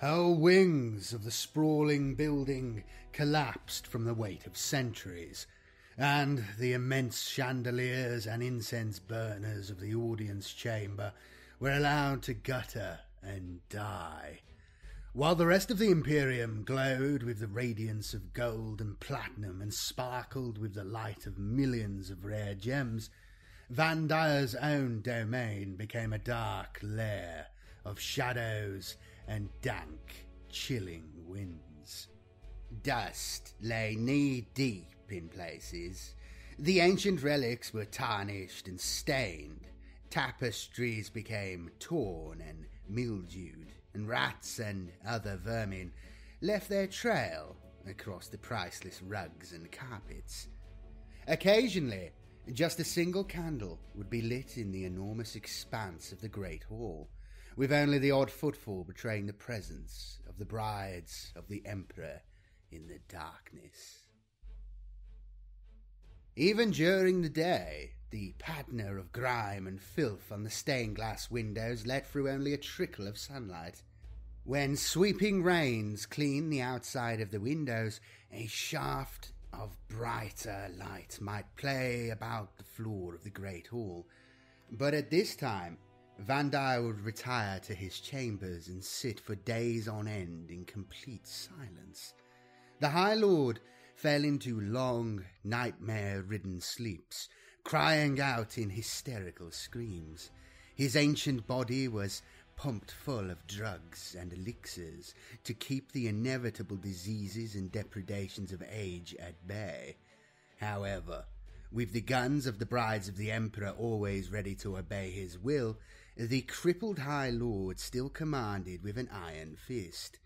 Whole wings of the sprawling building collapsed from the weight of centuries, and the immense chandeliers and incense burners of the audience chamber were allowed to gutter and die. While the rest of the Imperium glowed with the radiance of gold and platinum and sparkled with the light of millions of rare gems, Vandire's own domain became a dark lair of shadows and dank, chilling winds. Dust lay knee deep in places. The ancient relics were tarnished and stained. Tapestries became torn and mildewed, and rats and other vermin left their trail across the priceless rugs and carpets. Occasionally, just a single candle would be lit in the enormous expanse of the great hall, with only the odd footfall betraying the presence of the brides of the Emperor in the darkness. Even during the day, the patina of grime and filth on the stained glass windows let through only a trickle of sunlight. When sweeping rains cleaned the outside of the windows, a shaft of brighter light might play about the floor of the great hall. But at this time, Vandire would retire to his chambers and sit for days on end in complete silence. The High Lord fell into long, nightmare ridden sleeps, crying out in hysterical screams. His ancient body was pumped full of drugs and elixirs to keep the inevitable diseases and depredations of age at bay. However, with the guns of the brides of the Emperor always ready to obey his will, the crippled High Lord still commanded with an iron fist.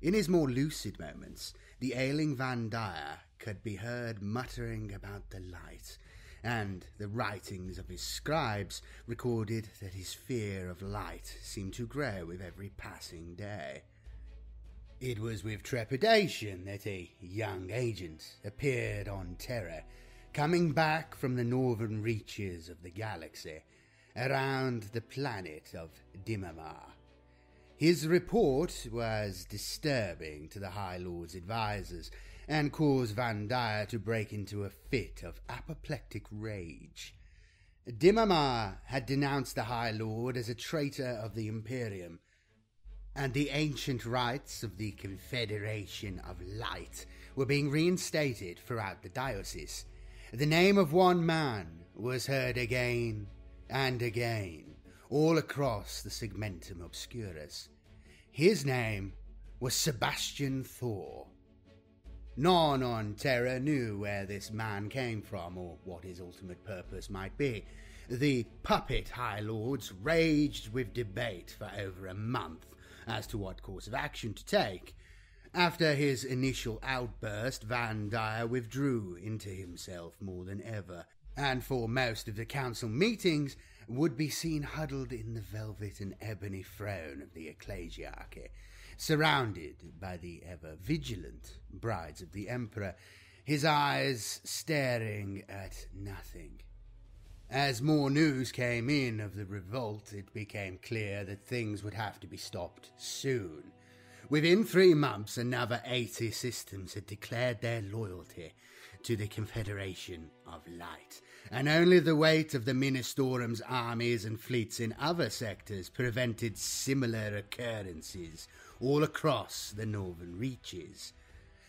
In his more lucid moments, the ailing Vandire could be heard muttering about the light, and the writings of his scribes recorded that his fear of light seemed to grow with every passing day. It was with trepidation that a young agent appeared on Terra, coming back from the northern reaches of the galaxy, around the planet of Dimmamar. His report was disturbing to the High Lord's advisers and caused Vandire to break into a fit of apoplectic rage. Dimmamar had denounced the High Lord as a traitor of the Imperium, and the ancient rites of the Confederation of Light were being reinstated throughout the diocese. The name of one man was heard again and again all across the segmentum obscurus. His name was Sebastian Thor. None on Terra knew where this man came from or what his ultimate purpose might be. The puppet High Lords raged with debate for over a month as to what course of action to take. After his initial outburst, Vandire withdrew into himself more than ever, and for most of the council meetings, would be seen huddled in the velvet and ebony throne of the ecclesiarchy, surrounded by the ever vigilant brides of the emperor, his eyes staring at nothing. As more news came in of the revolt, it became clear that things would have to be stopped soon. Within three months, another 80 systems had declared their loyalty to the Confederation of Light, and only the weight of the Ministorum's armies and fleets in other sectors prevented similar occurrences all across the northern reaches.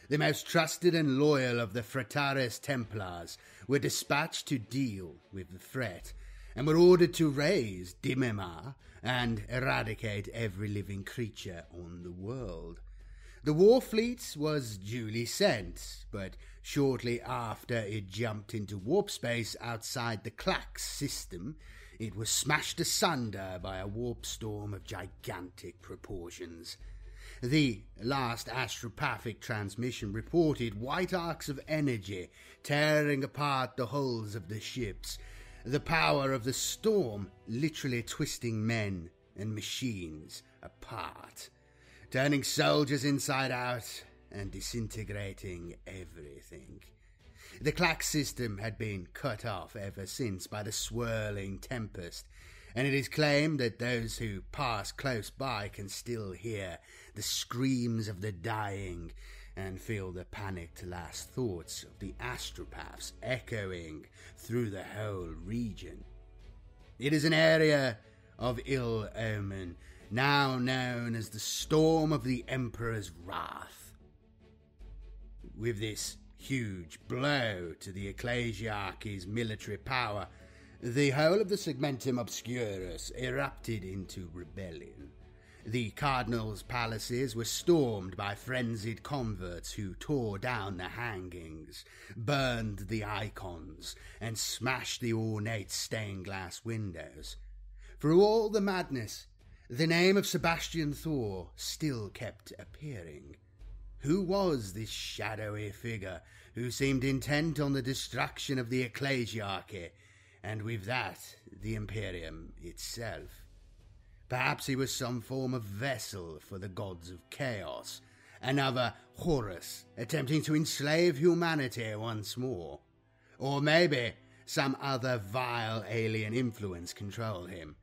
The most trusted and loyal of the Frateris Templars were dispatched to deal with the threat, and were ordered to raise Dimmamar and eradicate every living creature on the world. The war fleet was duly sent, but shortly after it jumped into warp space outside the Clax system, it was smashed asunder by a warp storm of gigantic proportions. The last astropathic transmission reported white arcs of energy tearing apart the hulls of the ships, the power of the storm literally twisting men and machines apart turning soldiers inside out and disintegrating everything. The Clax system had been cut off ever since by the swirling tempest, and it is claimed that those who pass close by can still hear the screams of the dying and feel the panicked last thoughts of the astropaths echoing through the whole region. It is an area of ill omen, now known as the Storm of the Emperor's Wrath. With this huge blow to the ecclesiarchy's military power, the whole of the Segmentum Obscurus erupted into rebellion. The cardinal's palaces were stormed by frenzied converts who tore down the hangings, burned the icons, and smashed the ornate stained glass windows. Through all the madness, the name of Sebastian Thor still kept appearing. Who was this shadowy figure who seemed intent on the destruction of the ecclesiarchy, and with that the Imperium itself? Perhaps he was some form of vessel for the gods of chaos, another Horus attempting to enslave humanity once more. Or maybe some other vile alien influence controlled him,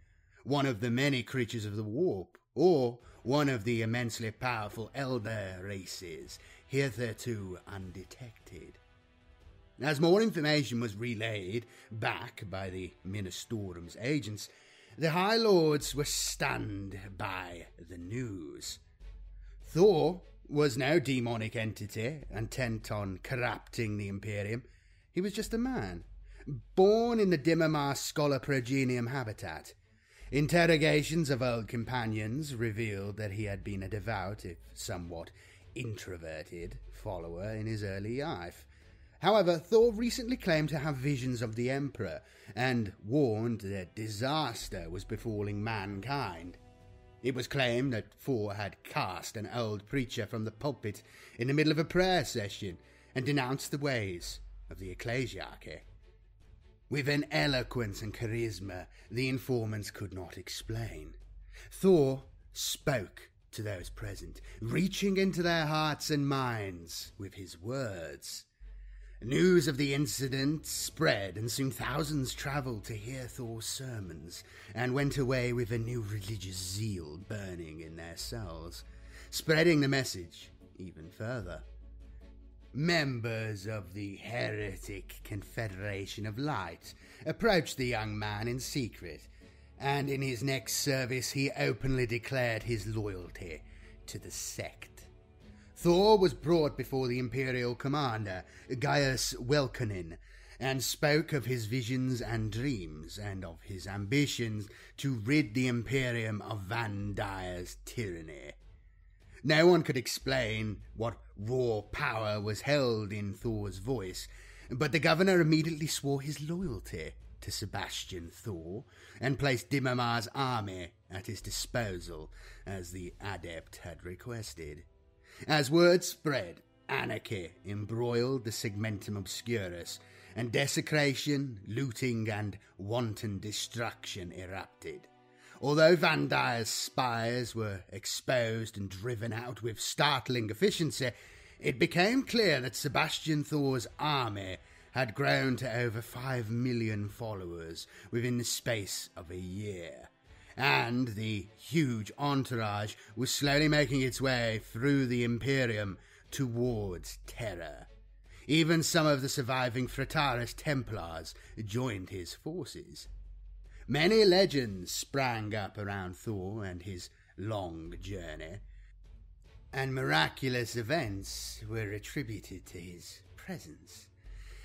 one of the many creatures of the warp, or one of the immensely powerful elder races hitherto undetected. As more information was relayed back by the Ministorum's agents, the High Lords were stunned by the news. Thor was no demonic entity intent on corrupting the Imperium. He was just a man, born in the Dimmamar Schola Progenium habitat. Interrogations of old companions revealed that he had been a devout, if somewhat introverted, follower in his early life. However, Thor recently claimed to have visions of the Emperor and warned that disaster was befalling mankind. It was claimed that Thor had cast an old preacher from the pulpit in the middle of a prayer session and denounced the ways of the ecclesiarchy. With an eloquence and charisma the informants could not explain, Thor spoke to those present, reaching into their hearts and minds with his words. News of the incident spread, and soon thousands travelled to hear Thor's sermons, and went away with a new religious zeal burning in their souls, spreading the message even further. Members of the Heretic Confederation of Light approached the young man in secret, and in his next service he openly declared his loyalty to the sect. Thor was brought before the Imperial commander, Gaius Welkonin, and spoke of his visions and dreams, and of his ambitions to rid the Imperium of Vandire's tyranny. No one could explain what raw power was held in Thor's voice, but the governor immediately swore his loyalty to Sebastian Thor and placed Dimmamar's army at his disposal, as the adept had requested. As word spread, anarchy embroiled the Segmentum Obscurus, and desecration, looting, and wanton destruction erupted. Although Vandire's spies were exposed and driven out with startling efficiency, it became clear that Sebastian Thor's army had grown to over five million followers within the space of a year and the huge entourage was slowly making its way through the Imperium towards Terra. Even some of the surviving Frateris Templars joined his forces. Many legends sprang up around Thor and his long journey, and miraculous events were attributed to his presence.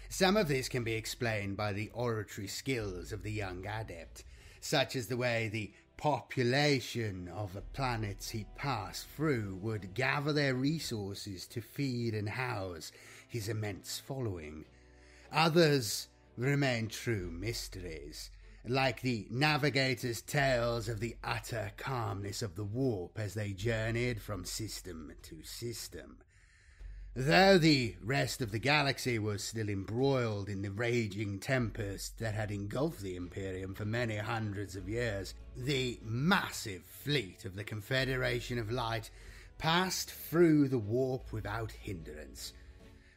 Some of this can be explained by the oratory skills of the young adept, such as the way the population of the planets he passed through would gather their resources to feed and house his immense following. Others remain true mysteries, like the navigators' tales of the utter calmness of the warp as they journeyed from system to system. Though the rest of the galaxy was still embroiled in the raging tempest that had engulfed the Imperium for many hundreds of years, the massive fleet of the Confederation of Light passed through the warp without hindrance.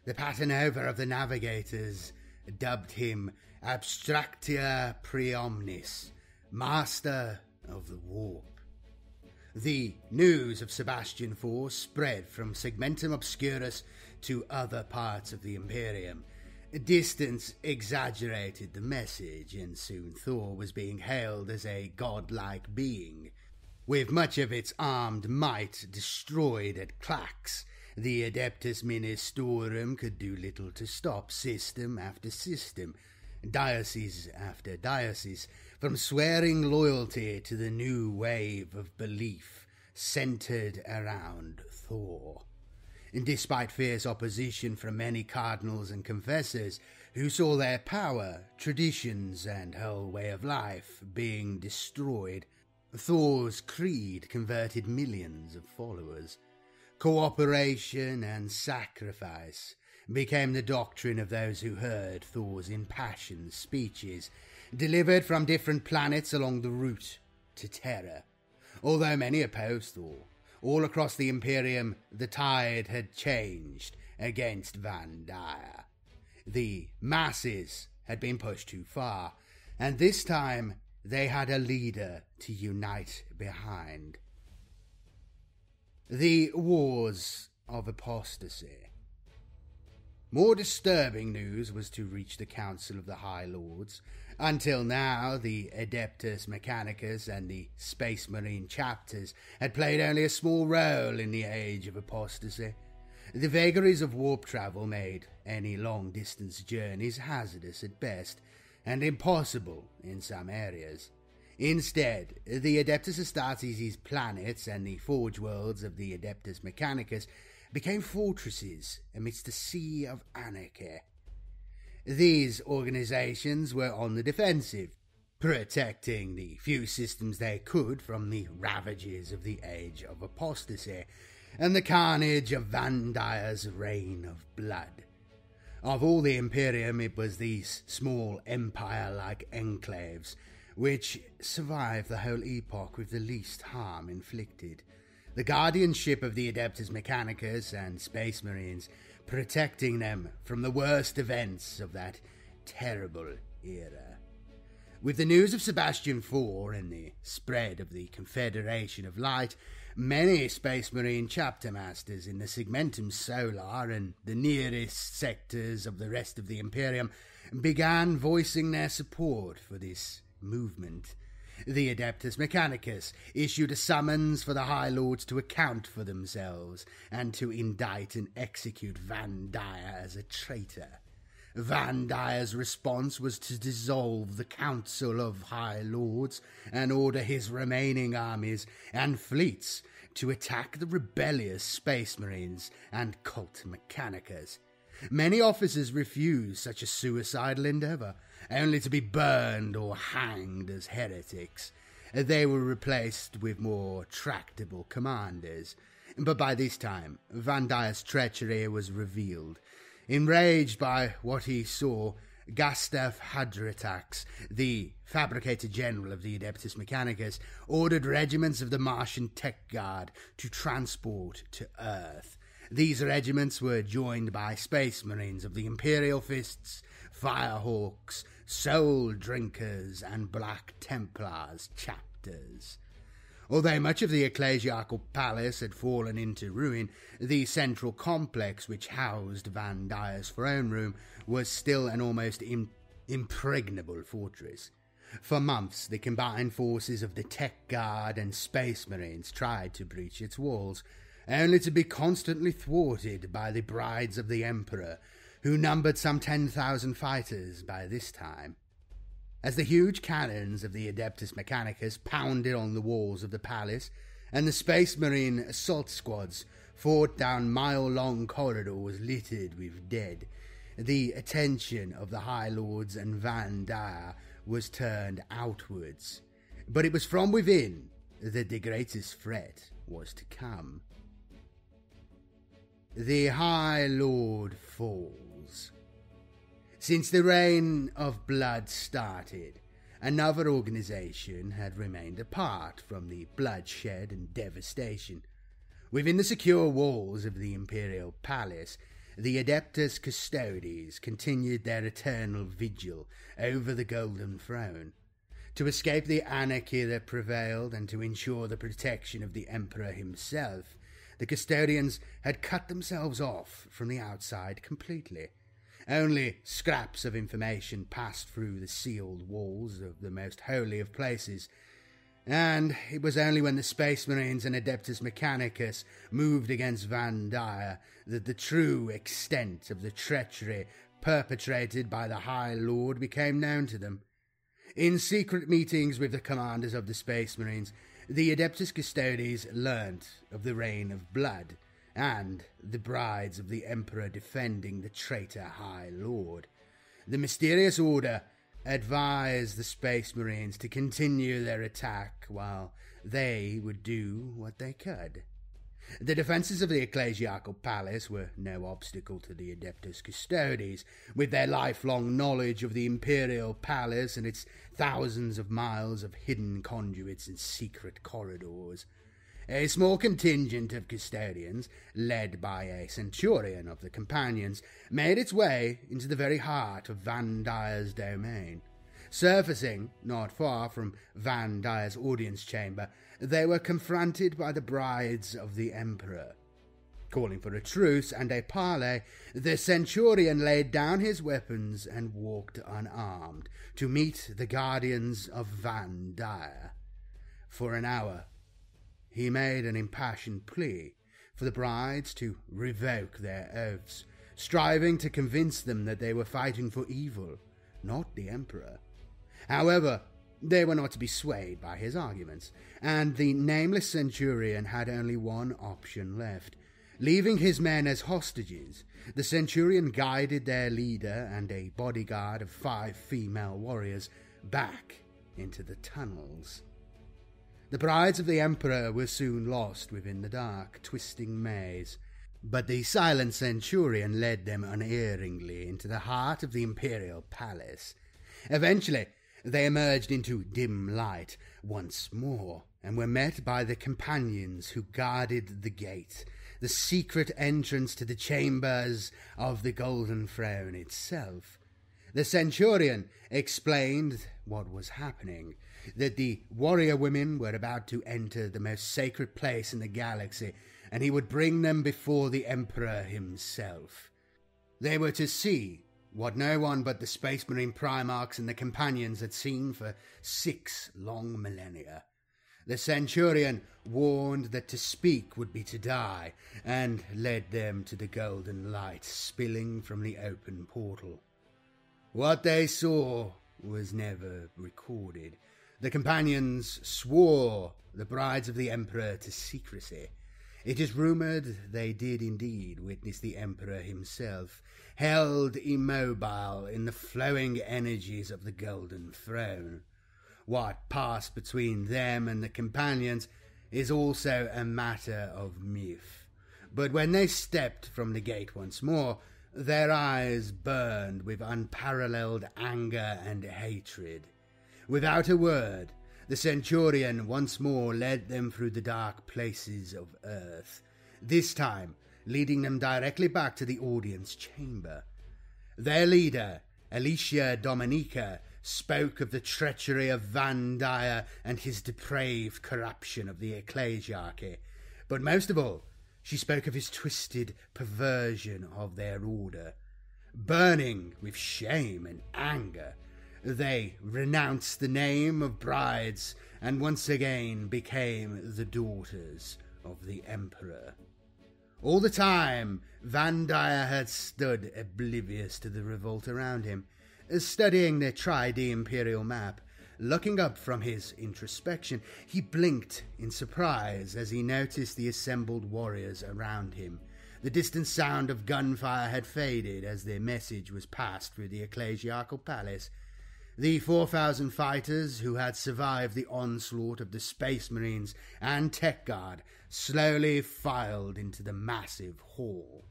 The Paternova of the navigators dubbed him Abstractia Preomnis, master of the warp. The news of Sebastian Thor spread from Segmentum Obscurus to other parts of the Imperium. Distance exaggerated the message, and soon Thor was being hailed as a godlike being. With much of its armed might destroyed at Clax, the Adeptus Ministorum could do little to stop system after system, diocese after diocese, from swearing loyalty to the new wave of belief centered around Thor. And despite fierce opposition from many cardinals and confessors who saw their power, traditions, and whole way of life being destroyed, Thor's creed converted millions of followers. Cooperation and sacrifice became the doctrine of those who heard Thor's impassioned speeches delivered from different planets along the route to Terra. Although many opposed Thor, all across the Imperium the tide had changed against Vandire. The masses had been pushed too far, and this time they had a leader to unite behind. The Wars of Apostasy. More disturbing news was to reach the Council of the High Lords. Until now, the Adeptus Mechanicus and the Space Marine chapters had played only a small role in the age of apostasy. The vagaries of warp travel made any long distance journeys hazardous at best and impossible in some areas. Instead, the Adeptus Astartes' planets and the forge worlds of the Adeptus Mechanicus became fortresses amidst a sea of anarchy. These organizations were on the defensive, protecting the few systems they could from the ravages of the Age of Apostasy and the carnage of Vandire's reign of blood. Of all the Imperium, it was these small empire like enclaves which survived the whole epoch with the least harm inflicted the guardianship of the Adeptus Mechanicus and Space Marines, protecting them from the worst events of that terrible era. With the news of Sebastian Thor and the spread of the Confederation of Light, many Space Marine chapter masters in the Segmentum Solar and the nearest sectors of the rest of the Imperium began voicing their support for this movement. The Adeptus Mechanicus issued a summons for the High Lords to account for themselves and to indict and execute Vandire as a traitor. Vandire's response was to dissolve the Council of High Lords and order his remaining armies and fleets to attack the rebellious Space Marines and Cult Mechanicus. Many officers refused such a suicidal endeavor only to be burned or hanged as heretics. They were replaced with more tractable commanders. But by this time, Vandire's treachery was revealed. Enraged by what he saw, Gustav Hediratix, the fabricator general of the Adeptus Mechanicus, ordered regiments of the Martian Tech Guard to transport to Earth. These regiments were joined by space marines of the Imperial Fists, Firehawks, Soul Drinkers, and Black Templars chapters. Although much of the ecclesiarchal palace had fallen into ruin, the central complex which housed Vandire's throne room was still an almost in- impregnable fortress. For months, the combined forces of the Tech Guard and Space Marines tried to breach its walls, only to be constantly thwarted by the Brides of the Emperor who numbered some 10,000 fighters by this time. As the huge cannons of the Adeptus Mechanicus pounded on the walls of the palace, and the Space Marine assault squads fought down mile long corridors littered with dead, the attention of the High Lords and Vandire was turned outwards. But it was from within that the greatest threat was to come. The High Lord falls. Since the reign of blood started, another organization had remained apart from the bloodshed and devastation. Within the secure walls of the imperial palace, the Adeptus Custodes continued their eternal vigil over the golden throne. To escape the anarchy that prevailed and to ensure the protection of the Emperor himself, the custodians had cut themselves off from the outside completely. Only scraps of information passed through the sealed walls of the most holy of places, and it was only when the Space Marines and Adeptus Mechanicus moved against Vandire that the true extent of the treachery perpetrated by the High Lord became known to them. In secret meetings with the commanders of the Space Marines, the Adeptus Custodes learnt of the reign of blood and the brides of the Emperor defending the traitor High Lord. The mysterious order advised the Space Marines to continue their attack while they would do what they could. The defences of the ecclesiastical palace were no obstacle to the Adeptus Custodes, with their lifelong knowledge of the imperial palace and its thousands of miles of hidden conduits and secret corridors. A small contingent of custodians, led by a centurion of the companions, made its way into the very heart of Vandire's domain. Surfacing not far from Vandire's audience chamber, they were confronted by the brides of the Emperor. Calling for a truce and a parley, the centurion laid down his weapons and walked unarmed to meet the guardians of Vandire. For an hour, he made an impassioned plea for the brides to revoke their oaths, striving to convince them that they were fighting for evil, not the Emperor. However, they were not to be swayed by his arguments, and the nameless centurion had only one option left. Leaving his men as hostages, the centurion guided their leader and a bodyguard of five female warriors back into the tunnels. The brides of the Emperor were soon lost within the dark, twisting maze, but the silent centurion led them unerringly into the heart of the imperial palace. Eventually, they emerged into dim light once more and were met by the companions who guarded the gate, the secret entrance to the chambers of the Golden Throne itself. The centurion explained what was happening, that the warrior women were about to enter the most sacred place in the galaxy, and he would bring them before the Emperor himself. They were to see what no one but the Space Marine Primarchs and the Companions had seen for six long millennia. The Centurion warned that to speak would be to die, and led them to the golden light spilling from the open portal. What they saw was never recorded. The companions swore the brides of the Emperor to secrecy. It is rumoured they did indeed witness the Emperor himself held immobile in the flowing energies of the golden throne. What passed between them and the companions is also a matter of myth. But when they stepped from the gate once more, their eyes burned with unparalleled anger and hatred. Without a word, the centurion once more led them through the dark places of earth, this time leading them directly back to the audience chamber. Their leader, Alicia Dominica, spoke of the treachery of Vandire and his depraved corruption of the ecclesiarchy, but most of all, she spoke of his twisted perversion of their order. Burning with shame and anger, they renounced the name of brides and once again became the daughters of the Emperor. All the time, Van had stood oblivious to the revolt around him, studying the tri-D Imperial map. Looking up from his introspection, he blinked in surprise as he noticed the assembled warriors around him. The distant sound of gunfire had faded as their message was passed through the ecclesiastical palace. The 4,000 fighters who had survived the onslaught of the Space Marines and Tech Guard slowly filed into the massive hall.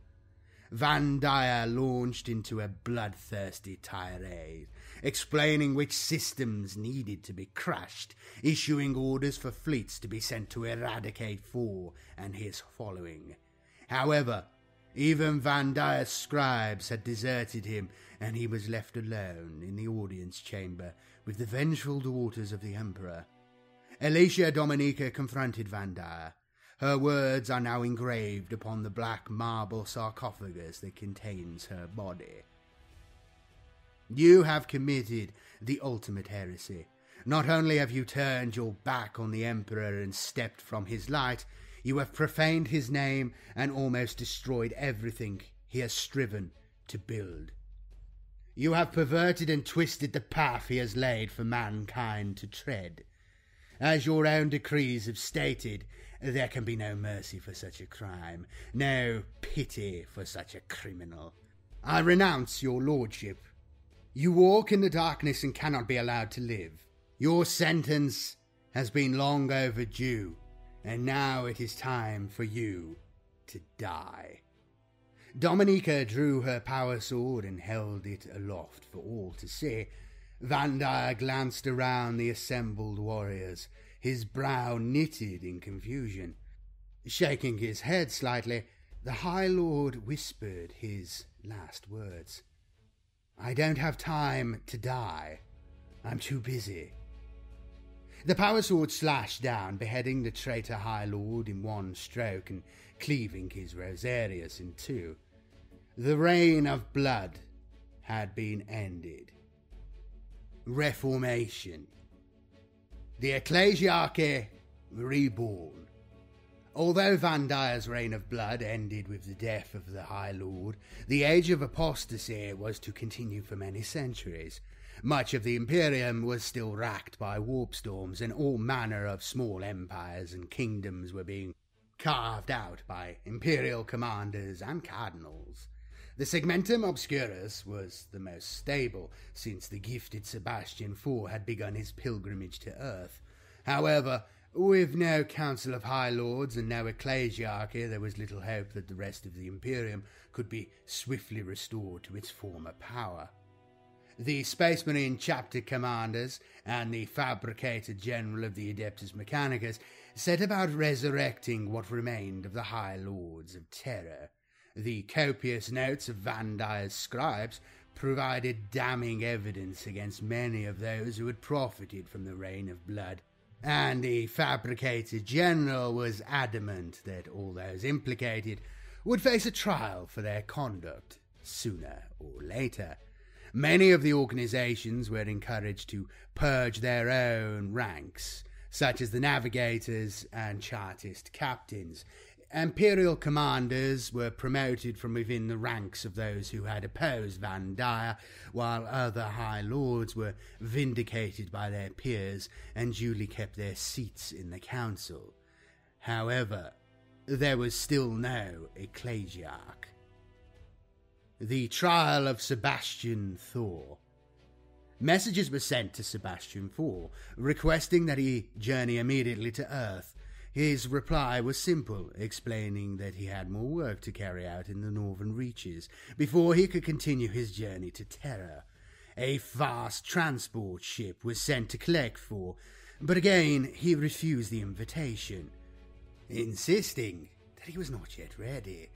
Vandire launched into a bloodthirsty tirade, explaining which systems needed to be crushed, issuing orders for fleets to be sent to eradicate Thor and his following. However, Even Vandire's scribes had deserted him, and he was left alone in the audience chamber with the vengeful daughters of the Emperor. Alicia Dominica confronted Vandire. Her words are now engraved upon the black marble sarcophagus that contains her body. You have committed the ultimate heresy. Not only have you turned your back on the Emperor and stepped from his light, you have profaned his name and almost destroyed everything he has striven to build. You have perverted and twisted the path he has laid for mankind to tread. As your own decrees have stated, there can be no mercy for such a crime, no pity for such a criminal. I renounce your lordship. You walk in the darkness and cannot be allowed to live. Your sentence has been long overdue, and now it is time for you to die. Dominica drew her power sword and held it aloft for all to see. Vandire glanced around the assembled warriors, his brow knitted in confusion. Shaking his head slightly, the High Lord whispered his last words. I don't have time to die. I'm too busy. The power sword slashed down, beheading the traitor High Lord in one stroke and cleaving his Rosarius in two. The reign of blood had been ended. Reformation. The ecclesiarchy reborn. Although Vandire's reign of blood ended with the death of the High Lord, the age of apostasy was to continue for many centuries. Much of the Imperium was still racked by warp storms, and all manner of small empires and kingdoms were being carved out by imperial commanders and cardinals. The Segmentum Obscurus was the most stable, since the gifted Sebastian Thor had begun his pilgrimage to Earth. However, with no Council of High Lords and no ecclesiarchy, there was little hope that the rest of the Imperium could be swiftly restored to its former power. The Space Marine chapter commanders and the fabricator general of the Adeptus Mechanicus set about resurrecting what remained of the High Lords of Terra. The copious notes of Vandire's scribes provided damning evidence against many of those who had profited from the reign of blood and the fabricator general was adamant that all those implicated would face a trial for their conduct sooner or later. Many of the organizations were encouraged to purge their own ranks, such as the navigators and chartist captains, Imperial commanders were promoted from within the ranks of those who had opposed Vandire, while other high lords were vindicated by their peers and duly kept their seats in the council. However, there was still no ecclesiarch. The trial of Sebastian Thor. Messages were sent to Sebastian Thor, requesting that he journey immediately to Earth his reply was simple, explaining that he had more work to carry out in the northern reaches before he could continue his journey to Terra. A fast transport ship was sent to collect Thor, but again he refused the invitation, insisting that he was not yet ready.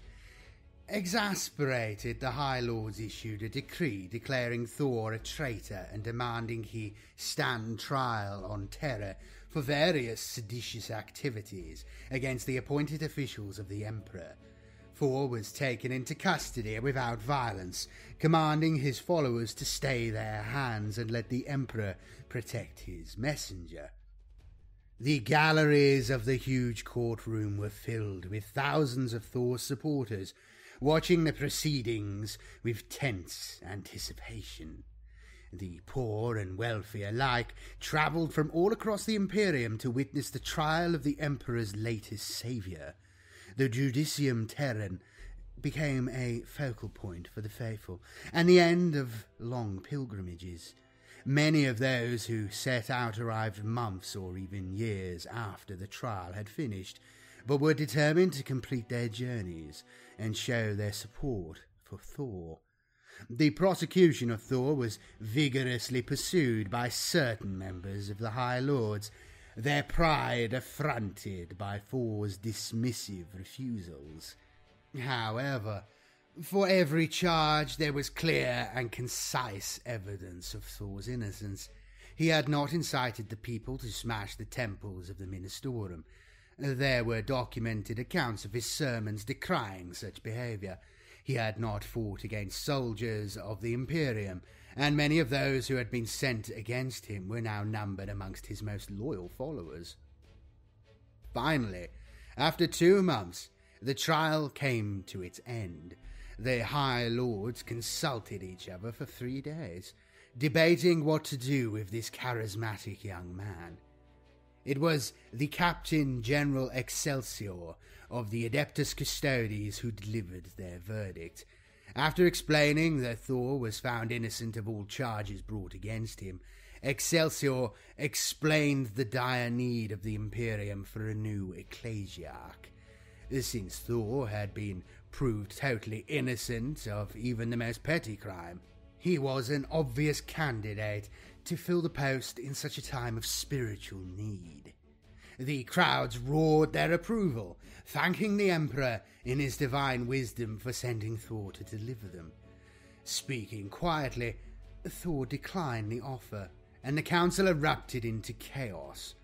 Exasperated, the High Lords issued a decree declaring Thor a traitor and demanding he stand trial on Terra for various seditious activities against the appointed officials of the Emperor. Thor was taken into custody without violence, commanding his followers to stay their hands and let the Emperor protect his messenger. The galleries of the huge courtroom were filled with thousands of Thor's supporters, watching the proceedings with tense anticipation. The poor and wealthy alike travelled from all across the Imperium to witness the trial of the Emperor's latest saviour. The Judicium Terran became a focal point for the faithful, and the end of long pilgrimages. Many of those who set out arrived months or even years after the trial had finished, but were determined to complete their journeys and show their support for Thor. The prosecution of Thor was vigorously pursued by certain members of the High Lords, their pride affronted by Thor's dismissive refusals. However, for every charge there was clear and concise evidence of Thor's innocence. He had not incited the people to smash the temples of the Ministorum. There were documented accounts of his sermons decrying such behaviour. He had not fought against soldiers of the Imperium, and many of those who had been sent against him were now numbered amongst his most loyal followers. Finally, after two months, the trial came to its end. The High Lords consulted each other for three days, debating what to do with this charismatic young man. It was the Captain General Excelsior of the Adeptus Custodes who delivered their verdict. After explaining that Thor was found innocent of all charges brought against him, Excelsior explained the dire need of the Imperium for a new ecclesiarch. Since Thor had been proved totally innocent of even the most petty crime, he was an obvious candidate to fill the post in such a time of spiritual need. The crowds roared their approval, thanking the Emperor in his divine wisdom for sending Thor to deliver them. Speaking quietly, Thor declined the offer, and the council erupted into chaos.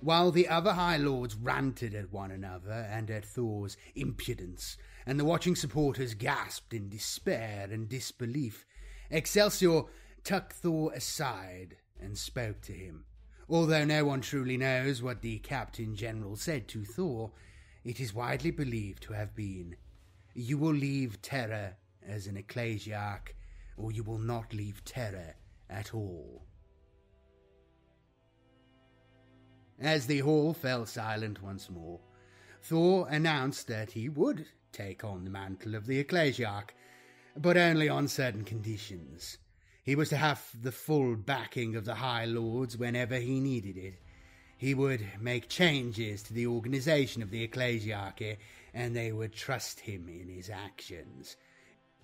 While the other High Lords ranted at one another and at Thor's impudence, and the watching supporters gasped in despair and disbelief, Excelsior took Thor aside and spoke to him. Although no one truly knows what the Captain General said to Thor, it is widely believed to have been You will leave Terra as an ecclesiarch, or you will not leave Terra at all. As the hall fell silent once more, Thor announced that he would take on the mantle of the ecclesiarch, but only on certain conditions. He was to have the full backing of the High Lords whenever he needed it. He would make changes to the organization of the ecclesiarchy, and they would trust him in his actions.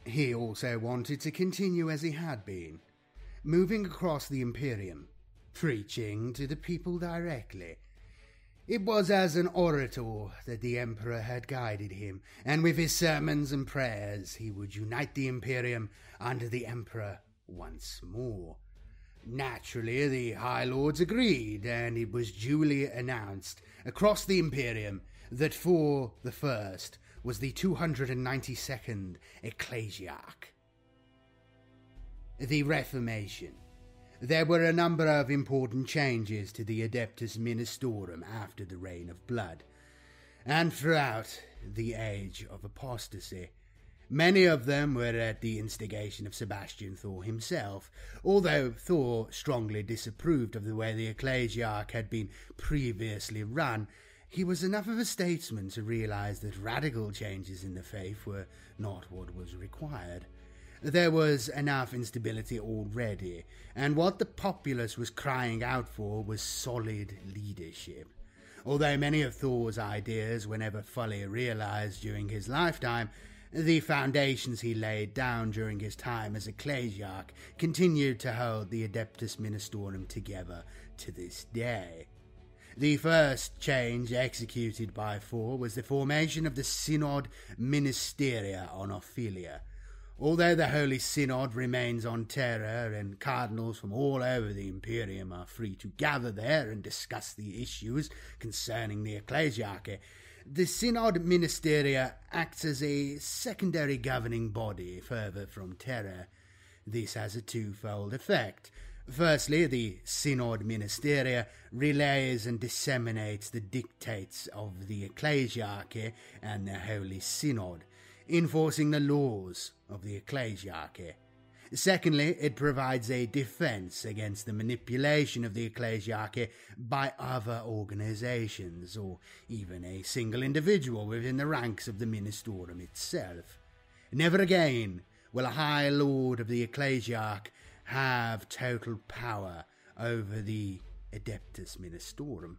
He also wanted to continue as he had been, moving across the Imperium, preaching to the people directly. It was as an orator that the Emperor had guided him, and with his sermons and prayers he would unite the Imperium under the Emperor once more. Naturally, the High Lords agreed, and it was duly announced across the Imperium that for the First was the 292nd Ecclesiarch. The Reformation. There were a number of important changes to the Adeptus Ministorum after the Reign of Blood, and throughout the Age of Apostasy. Many of them were at the instigation of Sebastian Thor himself, although Thor strongly disapproved of the way the ecclesiarch had been previously run. He was enough of a statesman to realize that radical changes in the faith were not what was required. There was enough instability already, and what the populace was crying out for was solid leadership. Although many of Thor's ideas were never fully realized during his lifetime, the foundations he laid down during his time as ecclesiarch continued to hold the Adeptus Ministorum together to this day. The first change executed by Thor was the formation of the Synod Ministeria on Ophelia. Although the Holy Synod remains on Terra and cardinals from all over the Imperium are free to gather there and discuss the issues concerning the ecclesiarchy, the Synod Ministeria acts as a secondary governing body further from Terra. This has a twofold effect. Firstly, the Synod Ministeria relays and disseminates the dictates of the Ecclesiarchy and the Holy Synod, enforcing the laws of the Ecclesiarchy. Secondly, it provides a defense against the manipulation of the ecclesiarchy by other organizations, or even a single individual within the ranks of the ministorum itself. Never again will a high lord of the ecclesiarch have total power over the adeptus ministorum.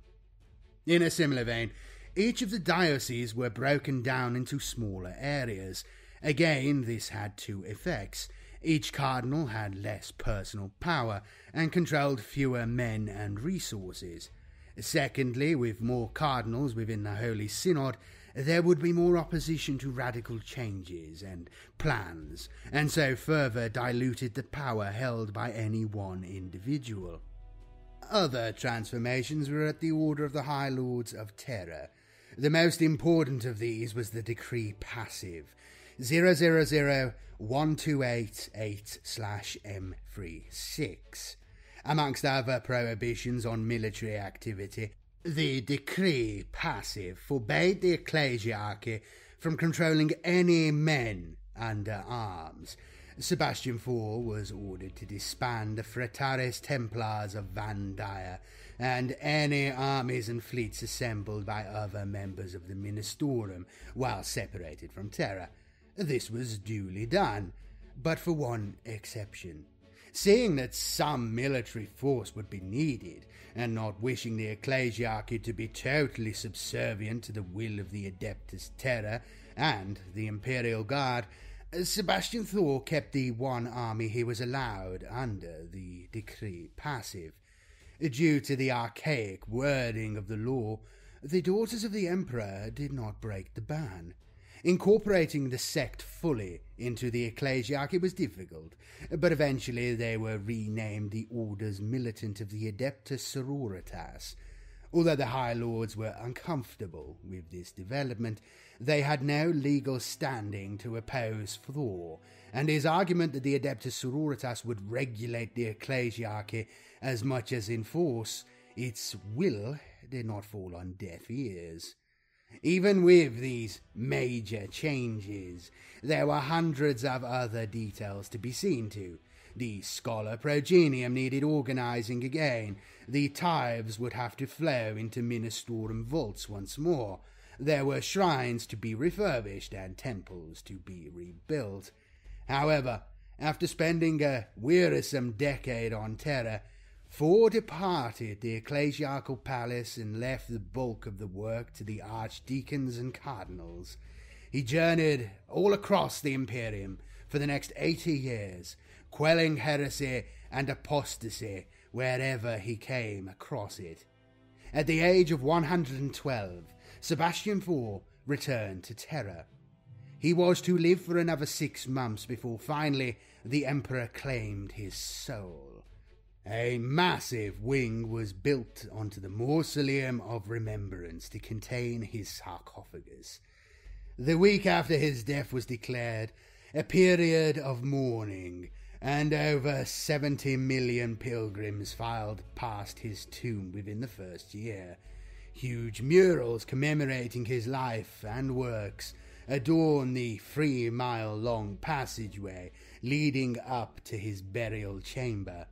In a similar vein, each of the dioceses were broken down into smaller areas. Again, this had two effects. Each cardinal had less personal power and controlled fewer men and resources. Secondly, with more cardinals within the Holy Synod, there would be more opposition to radical changes and plans, and so further diluted the power held by any one individual. Other transformations were at the order of the High Lords of Terra. The most important of these was the decree passive 000128-8/M36. Amongst other prohibitions on military activity, the decree passive forbade the ecclesiarchy from controlling any men under arms. Sebastian Thor was ordered to disband the Frateris Templars of Vandire and any armies and fleets assembled by other members of the Ministorum while separated from Terra. This was duly done, but for one exception. Seeing that some military force would be needed, and not wishing the ecclesiarchy to be totally subservient to the will of the Adeptus Terra and the Imperial Guard, Sebastian Thor kept the one army he was allowed under the decree passive. Due to the archaic wording of the law, the daughters of the Emperor did not break the ban. Incorporating the sect fully into the ecclesiarchy was difficult, but eventually they were renamed the Orders Militant of the Adeptus Sororitas. Although the High Lords were uncomfortable with this development, they had no legal standing to oppose Thor, and his argument that the Adeptus Sororitas would regulate the ecclesiarchy as much as enforce its will did not fall on deaf ears. Even with these major changes, there were hundreds of other details to be seen to. The Schola Progenium needed organizing again. The tithes would have to flow into Ministorum vaults once more. There were shrines to be refurbished and temples to be rebuilt. However, after spending a wearisome decade on Terra, Thor departed the ecclesiarchal palace and left the bulk of the work to the archdeacons and cardinals. He journeyed all across the Imperium for the next eighty years, quelling heresy and apostasy wherever he came across it. At the age of 112, Sebastian Thor returned to Terra. He was to live for another six months before finally the Emperor claimed his soul. A massive wing was built onto the Mausoleum of Remembrance to contain his sarcophagus. The week after his death was declared a period of mourning, and over 70 million pilgrims filed past his tomb within the first year. Huge murals commemorating his life and works adorn the three mile long passageway leading up to his burial chamber.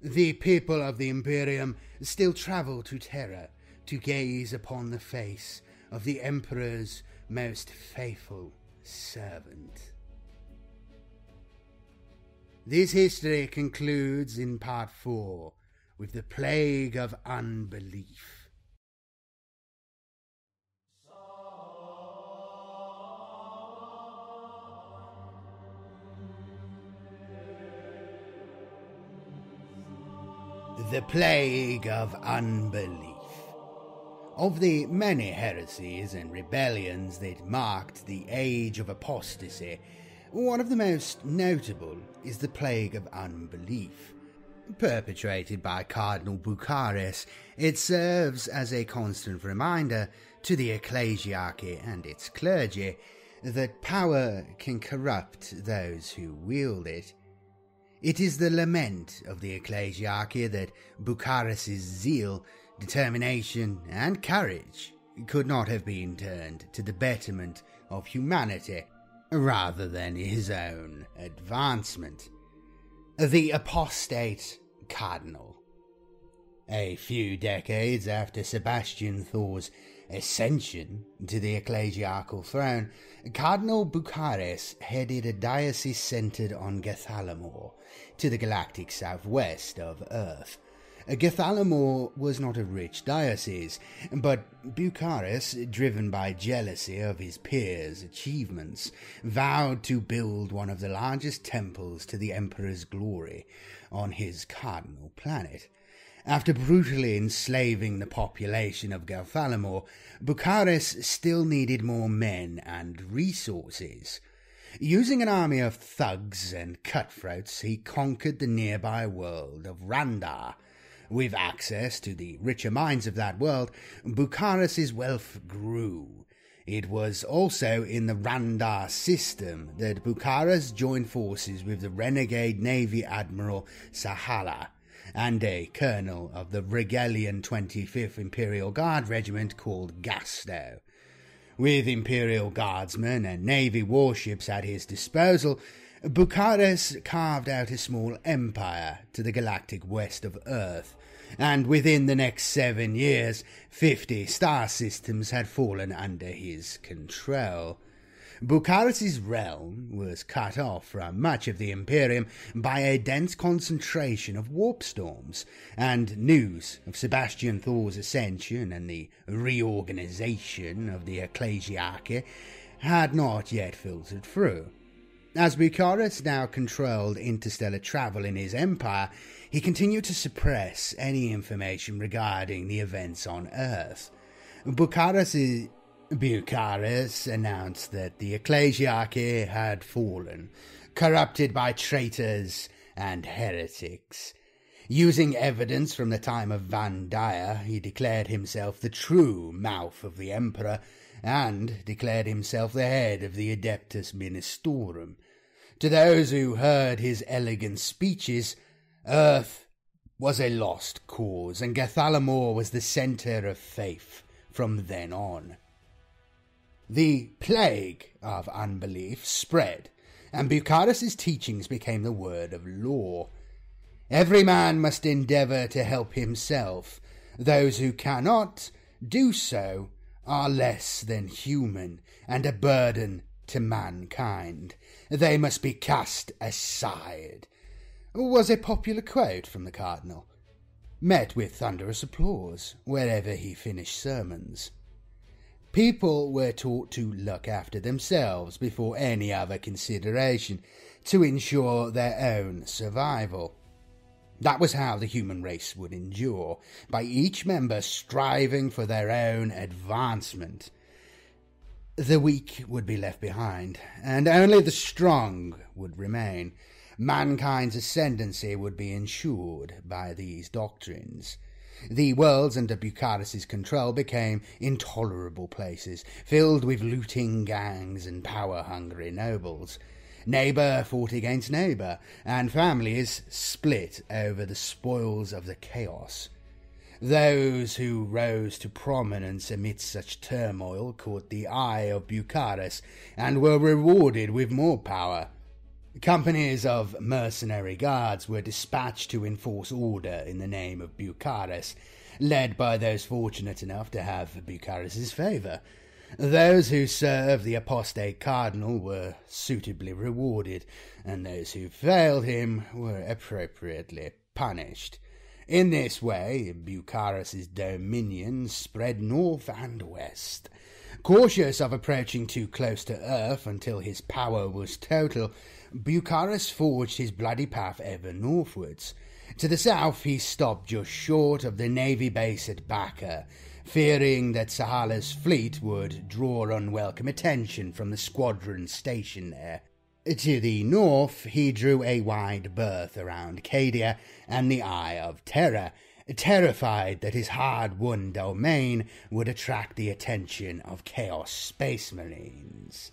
The people of the Imperium still travel to Terra to gaze upon the face of the Emperor's most faithful servant. This history concludes in part four with the plague of unbelief. The Plague of Unbelief. Of the many heresies and rebellions that marked the age of apostasy, one of the most notable is the Plague of Unbelief. Perpetrated by Cardinal Bucharis, it serves as a constant reminder to the ecclesiarchy and its clergy that power can corrupt those who wield it. It is the lament of the ecclesiarchy that Bucharis' zeal, determination, and courage could not have been turned to the betterment of humanity rather than his own advancement. The apostate cardinal. A few decades after Sebastian Thor's ascension to the ecclesiarchal throne, Cardinal Bucharis headed a diocese centered on Gathalamor, to the galactic southwest of Earth. Gathalamor was not a rich diocese, but Bucharis, driven by jealousy of his peers' achievements, vowed to build one of the largest temples to the Emperor's glory on his cardinal planet After brutally enslaving the population of Gathalamor, Bucharis still needed more men and resources. Using an army of thugs and cutthroats, he conquered the nearby world of Randar. With access to the richer mines of that world, Bucharis's wealth grew. It was also in the Randar system that Bucharis joined forces with the renegade Navy Admiral Sahala and a colonel of the Regalian 25th Imperial Guard Regiment called Gasto. With Imperial Guardsmen and Navy warships at his disposal, Bucharis carved out a small empire to the galactic west of Earth, and within the next seven years, fifty star systems had fallen under his control. Bucharis's realm was cut off from much of the Imperium by a dense concentration of warp storms, and news of Sebastian Thor's ascension and the reorganization of the Ecclesiarchy had not yet filtered through. As Bucharis now controlled interstellar travel in his empire, he continued to suppress any information regarding the events on Earth. Bucharis Bucharis announced that the ecclesiarchy had fallen, corrupted by traitors and heretics. Using evidence from the time of Vandire, he declared himself the true mouth of the Emperor, and declared himself the head of the Adeptus Ministorum. To those who heard his elegant speeches, Earth was a lost cause, and Gathalamor was the centre of faith from then on. The plague of unbelief spread, and Bucharis's teachings became the word of law. Every man must endeavour to help himself. Those who cannot do so are less than human and a burden to mankind. They must be cast aside. Was a popular quote from the Cardinal, met with thunderous applause wherever he finished sermons. People were taught to look after themselves before any other consideration to ensure their own survival. That was how the human race would endure, by each member striving for their own advancement. The weak would be left behind, and only the strong would remain. Mankind's ascendancy would be ensured by these doctrines. The worlds under Bucharis's control became intolerable places, filled with looting gangs and power-hungry nobles. Neighbour fought against neighbour, and families split over the spoils of the chaos. Those who rose to prominence amidst such turmoil caught the eye of Bucharis and were rewarded with more power. Companies of mercenary guards were dispatched to enforce order in the name of Bucharis, led by those fortunate enough to have Bucharis's favour. Those who served the apostate cardinal were suitably rewarded, and those who failed him were appropriately punished. In this way, Bucharis's dominion spread north and west. Cautious of approaching too close to earth until his power was total, Bucharis forged his bloody path ever northwards. To the south, he stopped just short of the navy base at Bakka, fearing that Sahala's fleet would draw unwelcome attention from the squadron stationed there. To the north, he drew a wide berth around Cadia and the Eye of Terror, terrified that his hard won domain would attract the attention of Chaos Space Marines.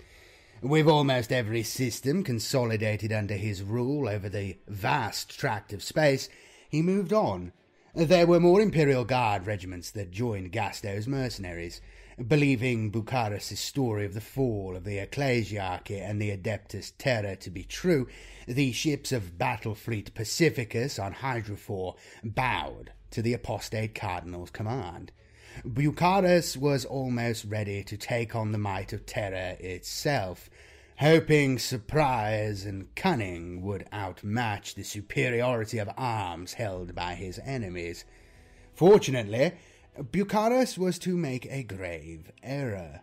With almost every system consolidated under his rule over the vast tract of space, he moved on. There were more Imperial Guard regiments that joined Gasto's mercenaries. Believing Bucharis's story of the fall of the Ecclesiarchy and the Adeptus Terra to be true, the ships of Battle Fleet Pacificus on Hydraphur bowed to the apostate cardinal's command. Bucharis was almost ready to take on the might of Terra itself, hoping surprise and cunning would outmatch the superiority of arms held by his enemies. Fortunately, Bucharis was to make a grave error.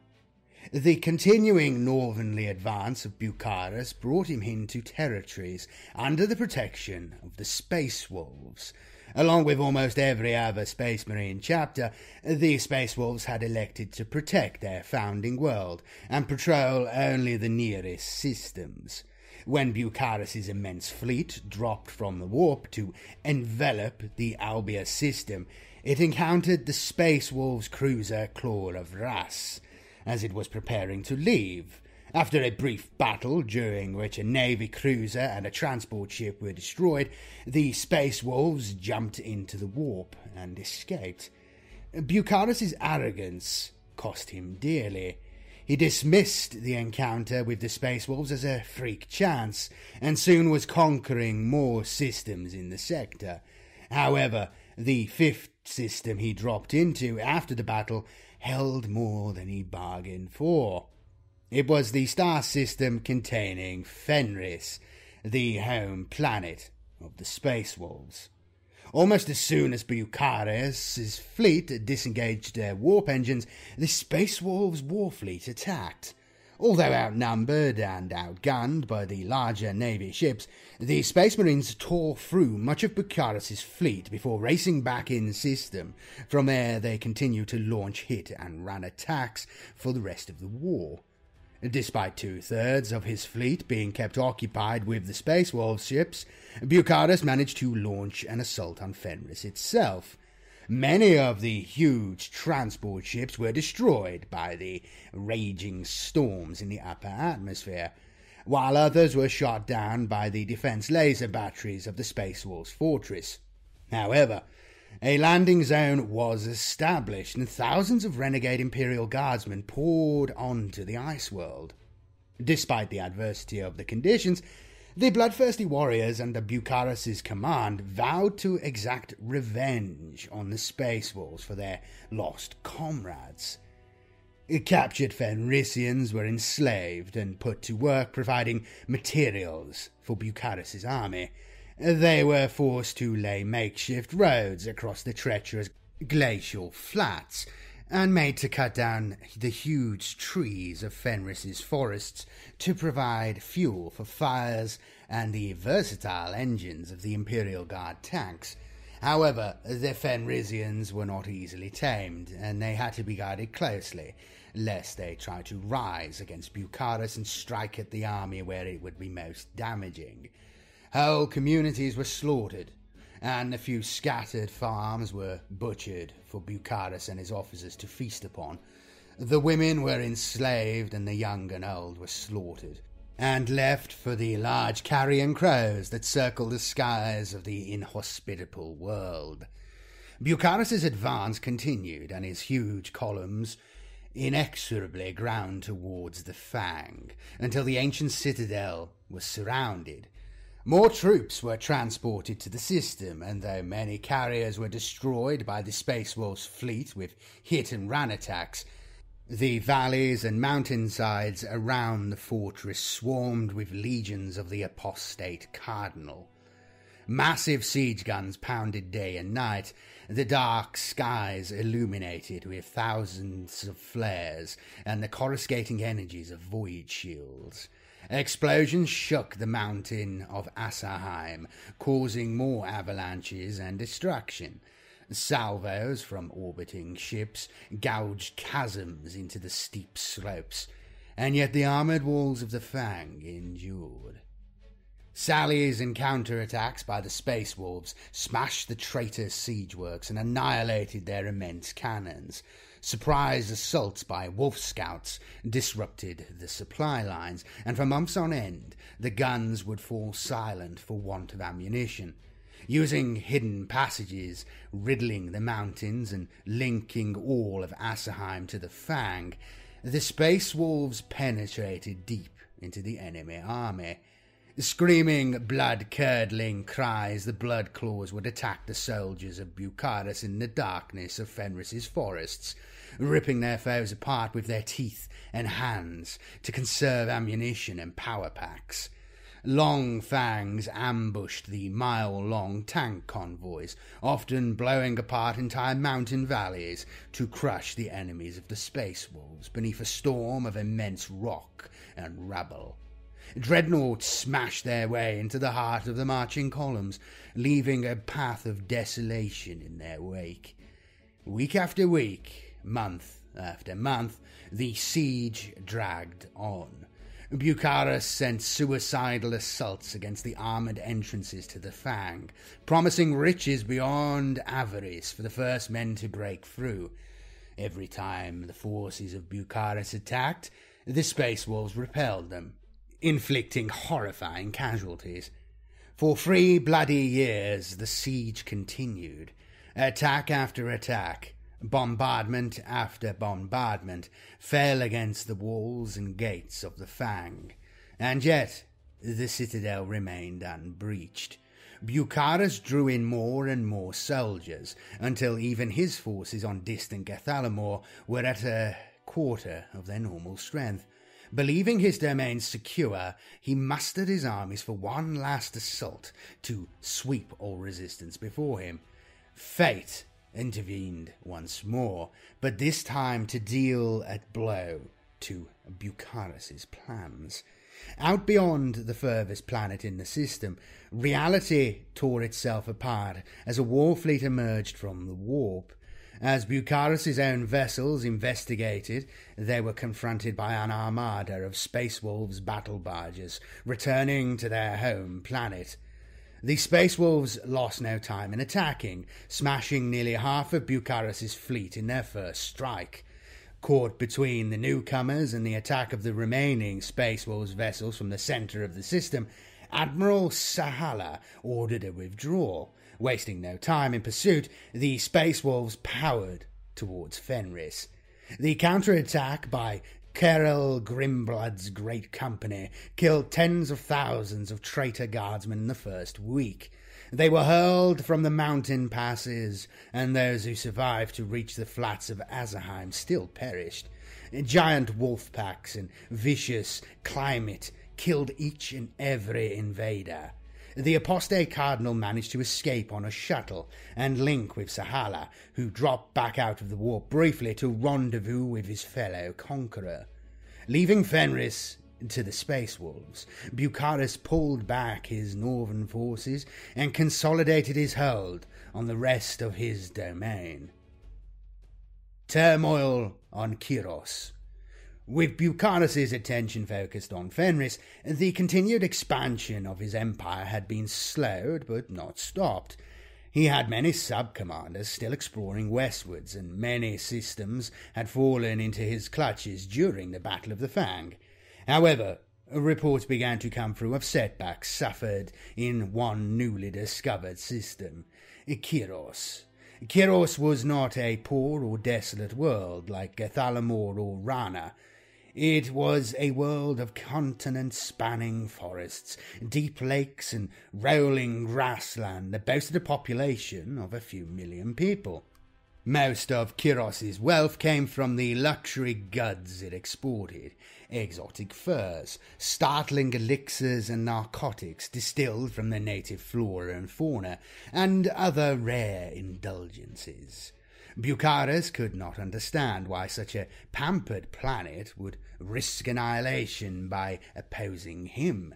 The continuing northerly advance of Bucharis brought him into territories under the protection of the Space Wolves, Along with almost every other Space Marine chapter, the Space Wolves had elected to protect their founding world and patrol only the nearest systems. When Bucharis's immense fleet dropped from the warp to envelop the Albia system, it encountered the Space Wolves cruiser Claw of Russ as it was preparing to leave. After a brief battle, during which a Navy cruiser and a transport ship were destroyed, the Space Wolves jumped into the warp and escaped. Bucharis's arrogance cost him dearly. He dismissed the encounter with the Space Wolves as a freak chance, and soon was conquering more systems in the sector. However, the fifth system he dropped into after the battle held more than he bargained for. It was the star system containing Fenris, the home planet of the Space Wolves. Almost as soon as Bucharis's fleet disengaged their warp engines, the Space Wolves' war fleet attacked. Although outnumbered and outgunned by the larger Navy ships, the Space Marines tore through much of Bucharis's fleet before racing back in system. From there, they continued to launch hit and run attacks for the rest of the war. Despite two thirds of his fleet being kept occupied with the Space Wolves ships, Bucharis managed to launch an assault on Fenris itself. Many of the huge transport ships were destroyed by the raging storms in the upper atmosphere, while others were shot down by the defense laser batteries of the Space Wolves fortress. However, a landing zone was established, and thousands of renegade Imperial Guardsmen poured onto the ice world. Despite the adversity of the conditions, the bloodthirsty warriors under Bucharis's command vowed to exact revenge on the Space Wolves for their lost comrades. Captured Fenrisians were enslaved and put to work providing materials for Bucharis's army, they were forced to lay makeshift roads across the treacherous glacial flats and made to cut down the huge trees of Fenris's forests to provide fuel for fires and the versatile engines of the Imperial Guard tanks. However, the Fenrisians were not easily tamed, and they had to be guarded closely, lest they try to rise against Bucharis and strike at the army where it would be most damaging. Whole communities were slaughtered, and a few scattered farms were butchered for Bucharis and his officers to feast upon. The women were enslaved, and the young and old were slaughtered, and left for the large carrion crows that circle the skies of the inhospitable world. Bucharis's advance continued, and his huge columns inexorably ground towards the Fang, until the ancient citadel was surrounded more troops were transported to the system, and though many carriers were destroyed by the Space Wolves fleet with hit and run attacks, the valleys and mountainsides around the fortress swarmed with legions of the apostate Cardinal. Massive siege guns pounded day and night, the dark skies illuminated with thousands of flares and the coruscating energies of void shields. Explosions shook the mountain of Asaheim, causing more avalanches and destruction. Salvos from orbiting ships gouged chasms into the steep slopes, and yet the armored walls of the Fang endured. Sallies and counterattacks by the Space Wolves smashed the traitor siege works and annihilated their immense cannons, Surprise assaults by wolf scouts disrupted the supply lines, and for months on end the guns would fall silent for want of ammunition. Using hidden passages, riddling the mountains and linking all of Asaheim to the Fang, the space wolves penetrated deep into the enemy army. Screaming, blood curdling cries, the blood claws would attack the soldiers of Bucharis in the darkness of Fenris's forests, ripping their foes apart with their teeth and hands to conserve ammunition and power packs. Long fangs ambushed the mile long tank convoys, often blowing apart entire mountain valleys to crush the enemies of the Space Wolves beneath a storm of immense rock and rubble. Dreadnoughts smashed their way into the heart of the marching columns, leaving a path of desolation in their wake. Week after week, month after month, the siege dragged on. Bucharis sent suicidal assaults against the armoured entrances to the Fang, promising riches beyond avarice for the first men to break through. Every time the forces of Bucharis attacked, the Space Wolves repelled them, inflicting horrifying casualties. For three bloody years the siege continued, attack after attack, bombardment after bombardment fell against the walls and gates of the Fang, and yet the citadel remained unbreached. Bucharis drew in more and more soldiers until even his forces on distant Gathalamor were at a quarter of their normal strength. Believing his domain secure, he mustered his armies for one last assault to sweep all resistance before him. Fate intervened once more, but this time to deal a blow to Bucharis's plans. Out beyond the furthest planet in the system, reality tore itself apart as a war fleet emerged from the warp. As Bucharis's own vessels investigated, they were confronted by an armada of Space Wolves battle barges returning to their home planet. The Space Wolves lost no time in attacking, smashing nearly half of Bucharis's fleet in their first strike. Caught between the newcomers and the attack of the remaining Space Wolves vessels from the center of the system, Admiral Sahala ordered a withdrawal. Wasting no time in pursuit, the Space Wolves powered towards Fenris. The counterattack by Kjarl Grimblood's great company killed tens of thousands of traitor guardsmen in the first week. They were hurled from the mountain passes, and those who survived to reach the flats of Asaheim still perished. Giant wolf packs and vicious climate killed each and every invader. The apostate cardinal managed to escape on a shuttle and link with Sahala, who dropped back out of the warp briefly to rendezvous with his fellow conqueror. Leaving Fenris to the Space Wolves, Bucharis pulled back his northern forces and consolidated his hold on the rest of his domain. Turmoil on Kiros. With Bucharis's attention focused on Fenris, the continued expansion of his empire had been slowed but not stopped. He had many sub commanders still exploring westwards, and many systems had fallen into his clutches during the Battle of the Fang. However, reports began to come through of setbacks suffered in one newly discovered system, Kiros. Kiros was not a poor or desolate world like Gathalamor or Rana. It was a world of continent spanning forests, deep lakes, and rolling grassland that boasted a population of a few million people. Most of Kiros's wealth came from the luxury goods it exported exotic furs, startling elixirs and narcotics distilled from the native flora and fauna, and other rare indulgences. Bucharis could not understand why such a pampered planet would risk annihilation by opposing him.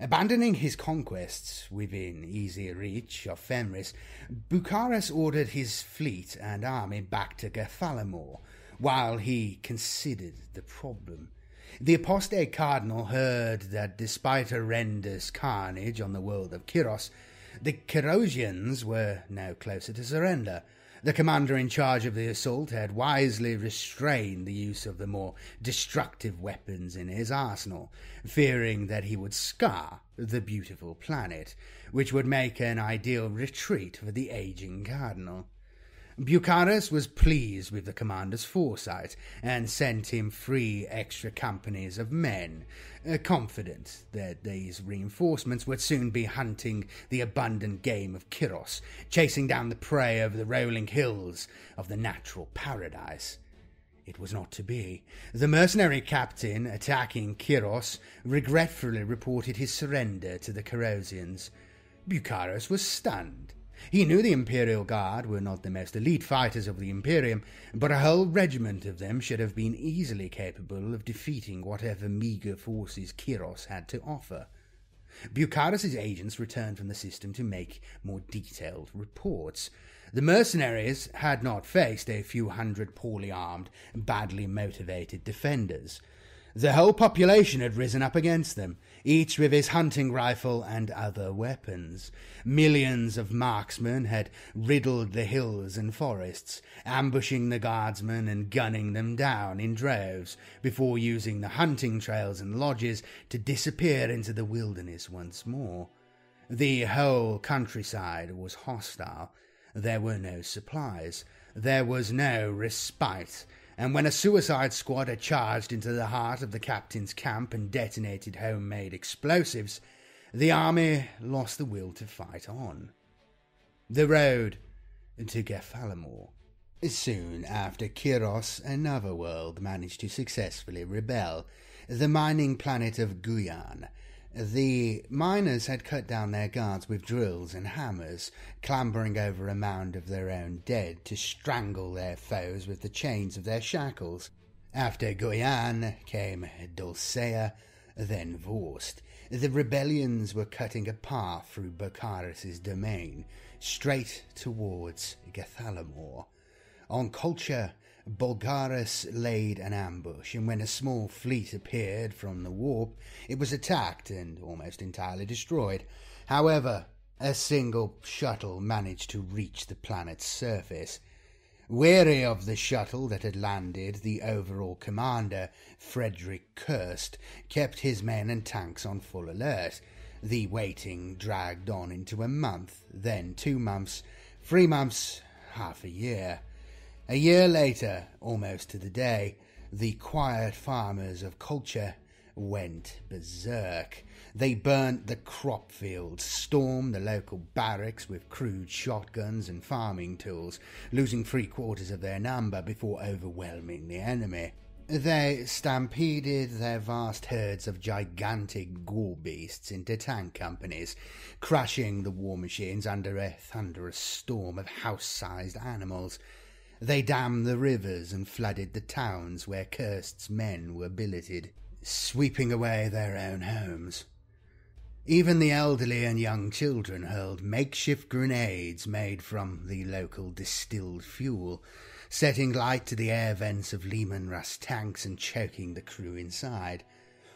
Abandoning his conquests within easy reach of Fenris, Bucharis ordered his fleet and army back to Gathalamor while he considered the problem. The apostate cardinal heard that despite horrendous carnage on the world of Kiros, the Kirosians were now closer to surrender. The commander in charge of the assault had wisely restrained the use of the more destructive weapons in his arsenal, fearing that he would scar the beautiful planet, which would make an ideal retreat for the aging cardinal. Bucharis was pleased with the commander's foresight and sent him three extra companies of men, uh, confident that these reinforcements would soon be hunting the abundant game of Kiros, chasing down the prey over the rolling hills of the natural paradise. It was not to be. The mercenary captain attacking Kiros regretfully reported his surrender to the Kirosians. Bucharis was stunned He knew the Imperial Guard were not the most elite fighters of the Imperium, but a whole regiment of them should have been easily capable of defeating whatever meagre forces Kiros had to offer. Bucharis's agents returned from the system to make more detailed reports. The mercenaries had not faced a few hundred poorly armed, badly motivated defenders. The whole population had risen up against them, each with his hunting rifle and other weapons. Millions of marksmen had riddled the hills and forests, ambushing the guardsmen and gunning them down in droves, before using the hunting trails and lodges to disappear into the wilderness once more. The whole countryside was hostile. There were no supplies. There was no respite and when a suicide squad had charged into the heart of the captain's camp and detonated homemade explosives, the army lost the will to fight on. The road to Gathalamor. Soon after Kiros, another world managed to successfully rebel, the mining planet of Guyan, the miners had cut down their guards with drills and hammers, clambering over a mound of their own dead to strangle their foes with the chains of their shackles. After Goyan came Dulcea, then Vorst. The rebellions were cutting a path through Bucharis's domain, straight towards Gathalamor. On culture, Bucharis laid an ambush, and when a small fleet appeared from the warp, it was attacked and almost entirely destroyed. However, a single shuttle managed to reach the planet's surface. Weary of the shuttle that had landed, the overall commander, Frederick Kirst, kept his men and tanks on full alert. The waiting dragged on into a month, then two months, three months, half a year. A year later, almost to the day, the quiet farmers of culture went berserk. They burnt the crop fields, stormed the local barracks with crude shotguns and farming tools, losing three quarters of their number before overwhelming the enemy. They stampeded their vast herds of gigantic gore beasts into tank companies, crushing the war machines under a thunderous storm of house sized animals. They dammed the rivers and flooded the towns where Kirst's men were billeted, sweeping away their own homes. Even the elderly and young children hurled makeshift grenades made from the local distilled fuel, setting light to the air vents of Leman Russ tanks and choking the crew inside.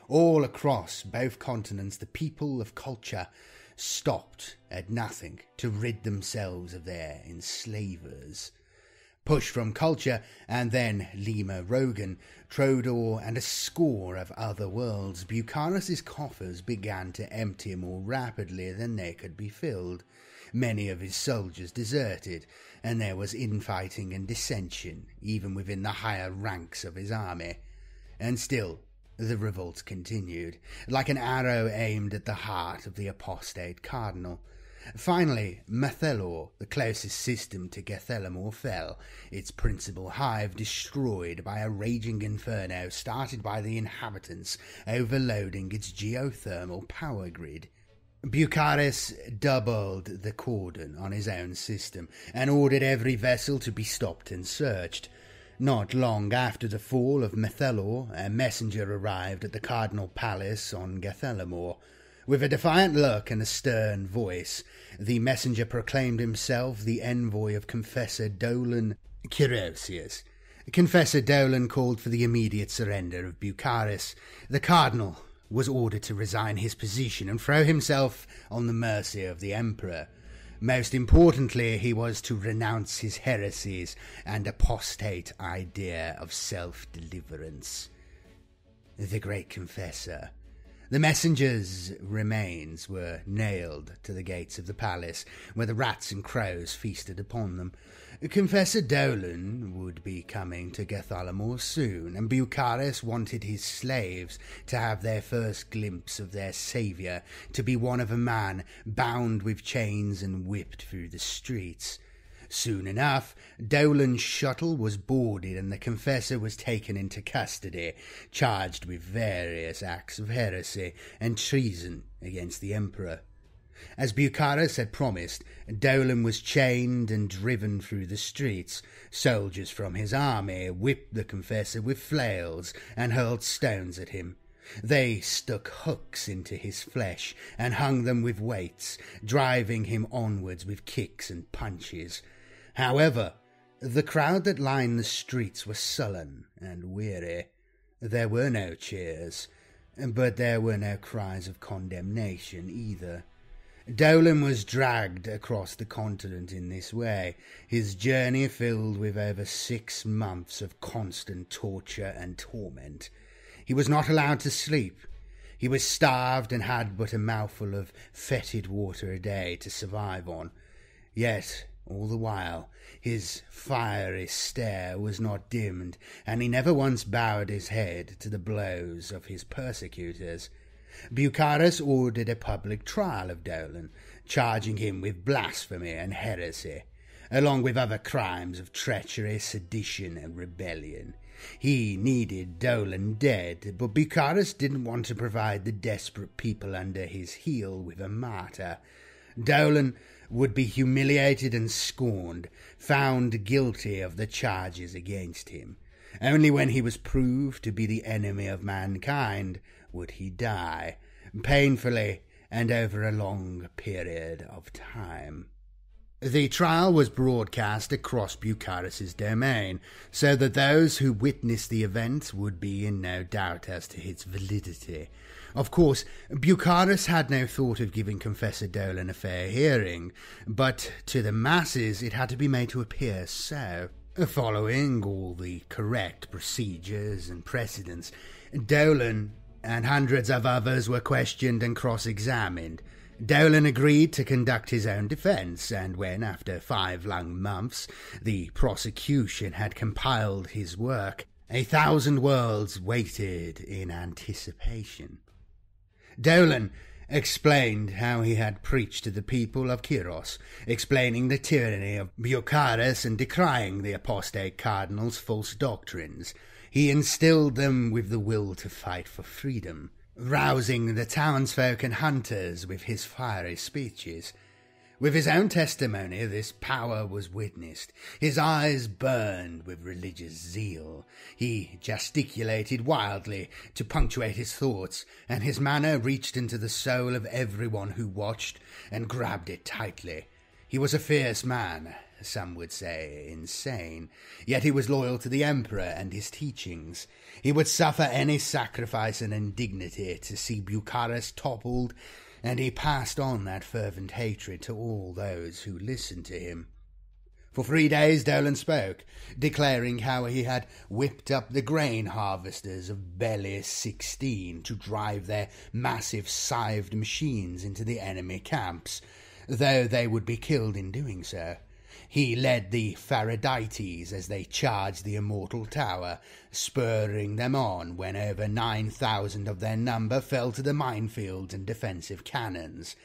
All across both continents, the people of culture stopped at nothing to rid themselves of their enslavers. Push from Culture, and then Lima Rogan, Trodor, and a score of other worlds, Bucharis's coffers began to empty more rapidly than they could be filled. Many of his soldiers deserted, and there was infighting and dissension, even within the higher ranks of his army. And still, the revolt continued, like an arrow aimed at the heart of the apostate cardinal. Finally, Methelor, the closest system to Gathalamor, fell, its principal hive destroyed by a raging inferno started by the inhabitants overloading its geothermal power grid. Bucharis doubled the cordon on his own system and ordered every vessel to be stopped and searched. Not long after the fall of Methelor, a messenger arrived at the Cardinal Palace on Gathalamor. With a defiant look and a stern voice, the messenger proclaimed himself the envoy of Confessor Dolan Kirosius. Confessor Dolan called for the immediate surrender of Bucharis. The cardinal was ordered to resign his position and throw himself on the mercy of the emperor. Most importantly, he was to renounce his heresies and apostate idea of self deliverance. The great confessor the messenger's remains were nailed to the gates of the palace, where the rats and crows feasted upon them. Confessor Dolan would be coming to Gathalamor soon, and Bucharis wanted his slaves to have their first glimpse of their saviour, to be one of a man bound with chains and whipped through the streets. Soon enough, Dolan's shuttle was boarded and the confessor was taken into custody, charged with various acts of heresy and treason against the emperor. As Bucharis had promised, Dolan was chained and driven through the streets. Soldiers from his army whipped the confessor with flails and hurled stones at him. They stuck hooks into his flesh and hung them with weights, driving him onwards with kicks and punches. However, the crowd that lined the streets was sullen and weary. There were no cheers, but there were no cries of condemnation either. Dolan was dragged across the continent in this way, his journey filled with over six months of constant torture and torment. He was not allowed to sleep. He was starved and had but a mouthful of fetid water a day to survive on. Yet, all the while, his fiery stare was not dimmed, and he never once bowed his head to the blows of his persecutors. Bucharis ordered a public trial of Dolan, charging him with blasphemy and heresy, along with other crimes of treachery, sedition, and rebellion. He needed Dolan dead, but Bucharis didn't want to provide the desperate people under his heel with a martyr. Dolan would be humiliated and scorned, found guilty of the charges against him. Only when he was proved to be the enemy of mankind would he die, painfully and over a long period of time. The trial was broadcast across Bucharis's domain, so that those who witnessed the event would be in no doubt as to its validity. Of course, Bucharis had no thought of giving Confessor Dolan a fair hearing, but to the masses it had to be made to appear so. Following all the correct procedures and precedents, Dolan and hundreds of others were questioned and cross examined. Dolan agreed to conduct his own defence, and when, after five long months, the prosecution had compiled his work, a thousand worlds waited in anticipation. Dolan explained how he had preached to the people of Kyros, explaining the tyranny of Bucharis and decrying the apostate cardinal's false doctrines. He instilled them with the will to fight for freedom rousing the townsfolk and hunters with his fiery speeches. With his own testimony, this power was witnessed. His eyes burned with religious zeal. He gesticulated wildly to punctuate his thoughts, and his manner reached into the soul of everyone who watched and grabbed it tightly. He was a fierce man, some would say insane, yet he was loyal to the Emperor and his teachings. He would suffer any sacrifice and indignity to see Bucharis toppled, and he passed on that fervent hatred to all those who listened to him. For three days Dolan spoke, declaring how he had whipped up the grain harvesters of Belias 16 to drive their massive scythed machines into the enemy camps, though they would be killed in doing so. He led the Faradites as they charged the immortal tower, spurring them on when over nine thousand of their number fell to the minefields and defensive cannons.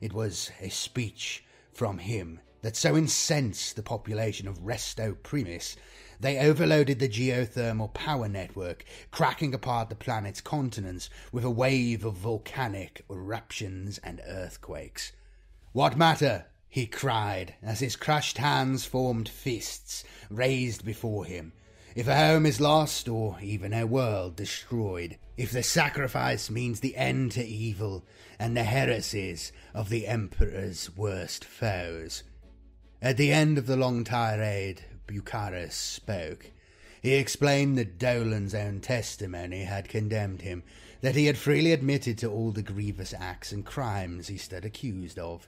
It was a speech from him that so incensed the population of Resto Primus they overloaded the geothermal power network, cracking apart the planet's continents with a wave of volcanic eruptions and earthquakes. What matter he cried, as his crushed hands formed fists raised before him. If a home is lost, or even a world destroyed, if the sacrifice means the end to evil and the heresies of the Emperor's worst foes. At the end of the long tirade, Bucharis spoke. He explained that Dolan's own testimony had condemned him, that he had freely admitted to all the grievous acts and crimes he stood accused of,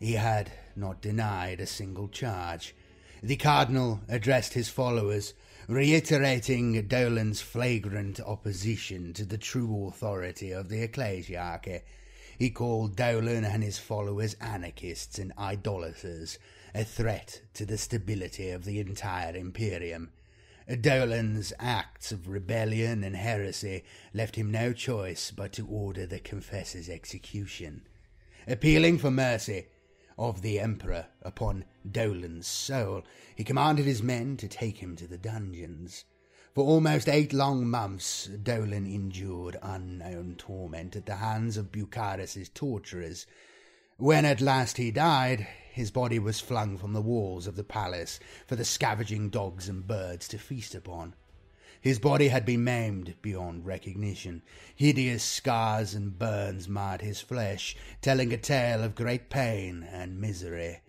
he had not denied a single charge. The cardinal addressed his followers, reiterating Dolan's flagrant opposition to the true authority of the ecclesiarchy. He called Dolan and his followers anarchists and idolaters, a threat to the stability of the entire imperium. Dolan's acts of rebellion and heresy left him no choice but to order the confessor's execution. Appealing for mercy, of the Emperor upon Dolan's soul, he commanded his men to take him to the dungeons. For almost eight long months, Dolan endured unknown torment at the hands of Bucharis's torturers. When at last he died, his body was flung from the walls of the palace for the scavenging dogs and birds to feast upon. His body had been maimed beyond recognition. Hideous scars and burns marred his flesh, telling a tale of great pain and misery.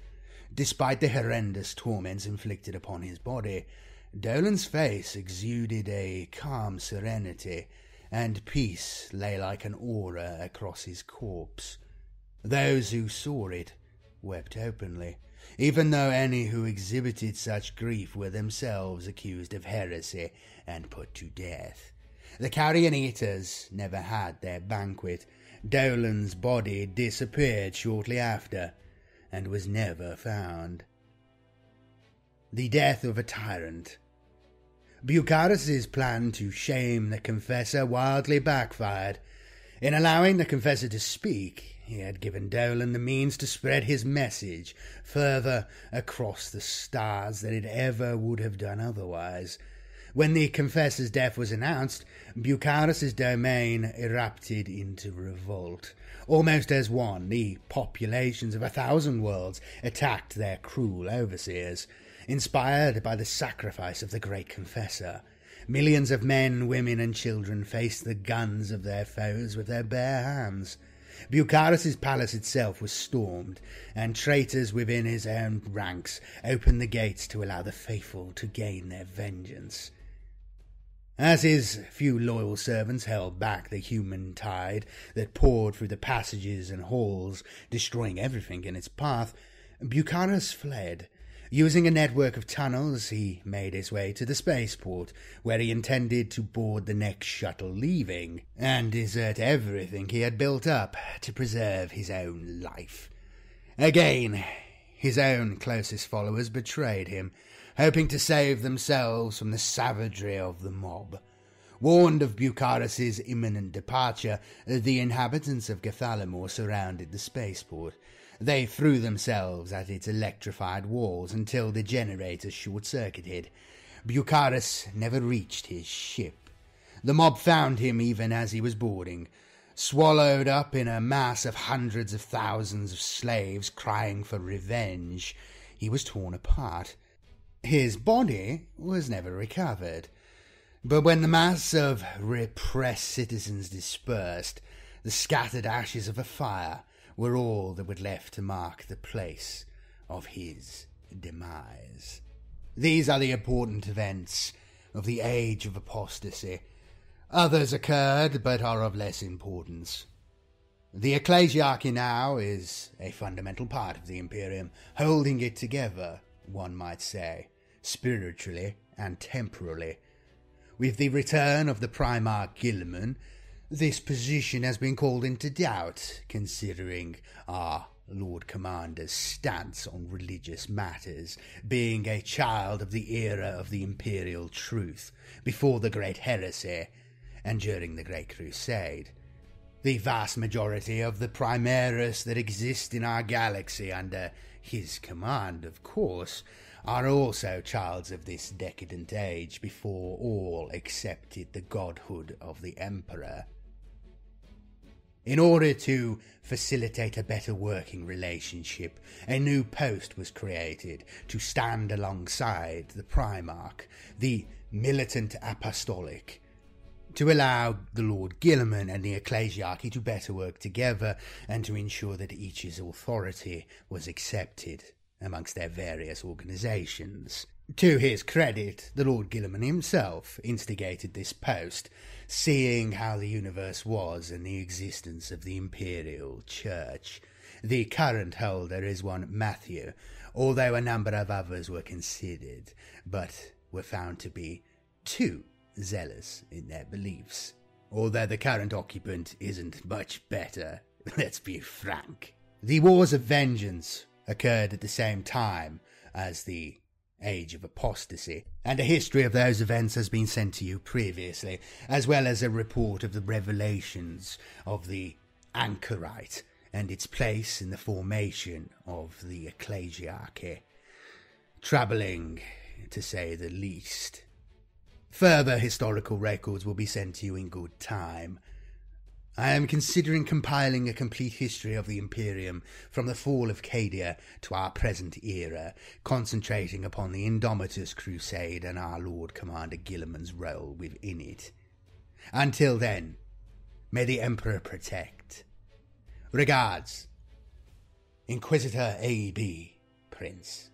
Despite the horrendous torments inflicted upon his body, Dolan's face exuded a calm serenity, and peace lay like an aura across his corpse. Those who saw it wept openly, even though any who exhibited such grief were themselves accused of heresy and put to death. The carrion eaters never had their banquet. Dolan's body disappeared shortly after and was never found. The death of a tyrant. Bucharis's plan to shame the confessor wildly backfired. In allowing the confessor to speak, he had given Dolan the means to spread his message further across the stars than it ever would have done otherwise. When the confessor's death was announced, Bucharis's domain erupted into revolt. Almost as one, the populations of a thousand worlds attacked their cruel overseers, inspired by the sacrifice of the great confessor. Millions of men, women, and children faced the guns of their foes with their bare hands. Bucharis's palace itself was stormed, and traitors within his own ranks opened the gates to allow the faithful to gain their vengeance. As his few loyal servants held back the human tide that poured through the passages and halls, destroying everything in its path, Bucharis fled, Using a network of tunnels, he made his way to the spaceport, where he intended to board the next shuttle leaving, and desert everything he had built up to preserve his own life. Again, his own closest followers betrayed him, hoping to save themselves from the savagery of the mob. Warned of Bucharis's imminent departure, the inhabitants of Gathalamor surrounded the spaceport. They threw themselves at its electrified walls until the generators short circuited. Bucharis never reached his ship. The mob found him even as he was boarding, swallowed up in a mass of hundreds of thousands of slaves crying for revenge. He was torn apart. His body was never recovered. But when the mass of repressed citizens dispersed, the scattered ashes of a fire were all that were left to mark the place of his demise. These are the important events of the age of apostasy. Others occurred, but are of less importance. The ecclesiarchy now is a fundamental part of the Imperium, holding it together, one might say, spiritually and temporally. With the return of the Primarch Guilliman, this position has been called into doubt, considering our Lord Commander's stance on religious matters, being a child of the era of the Imperial Truth, before the Great Heresy, and during the Great Crusade. The vast majority of the Primaris that exist in our galaxy under his command, of course, are also childs of this decadent age before all accepted the godhood of the Emperor. In order to facilitate a better working relationship, a new post was created to stand alongside the Primarch, the militant apostolic, to allow the Lord Guilliman and the ecclesiarchy to better work together and to ensure that each's authority was accepted amongst their various organizations. To his credit, the Lord Guilliman himself instigated this post, seeing how the universe was and the existence of the Imperial Church. The current holder is one Matthew, although a number of others were considered, but were found to be too zealous in their beliefs. Although the current occupant isn't much better, let's be frank. The Wars of Vengeance occurred at the same time as the age of apostasy, and a history of those events has been sent to you previously, as well as a report of the revelations of the anchorite and its place in the formation of the ecclesiarchy. Troubling, to say the least. Further historical records will be sent to you in good time. I am considering compiling a complete history of the Imperium from the fall of Cadia to our present era, concentrating upon the Indomitus Crusade and our Lord Commander Guilliman's role within it. Until then, may the Emperor protect. Regards, Inquisitor A.B. Prince.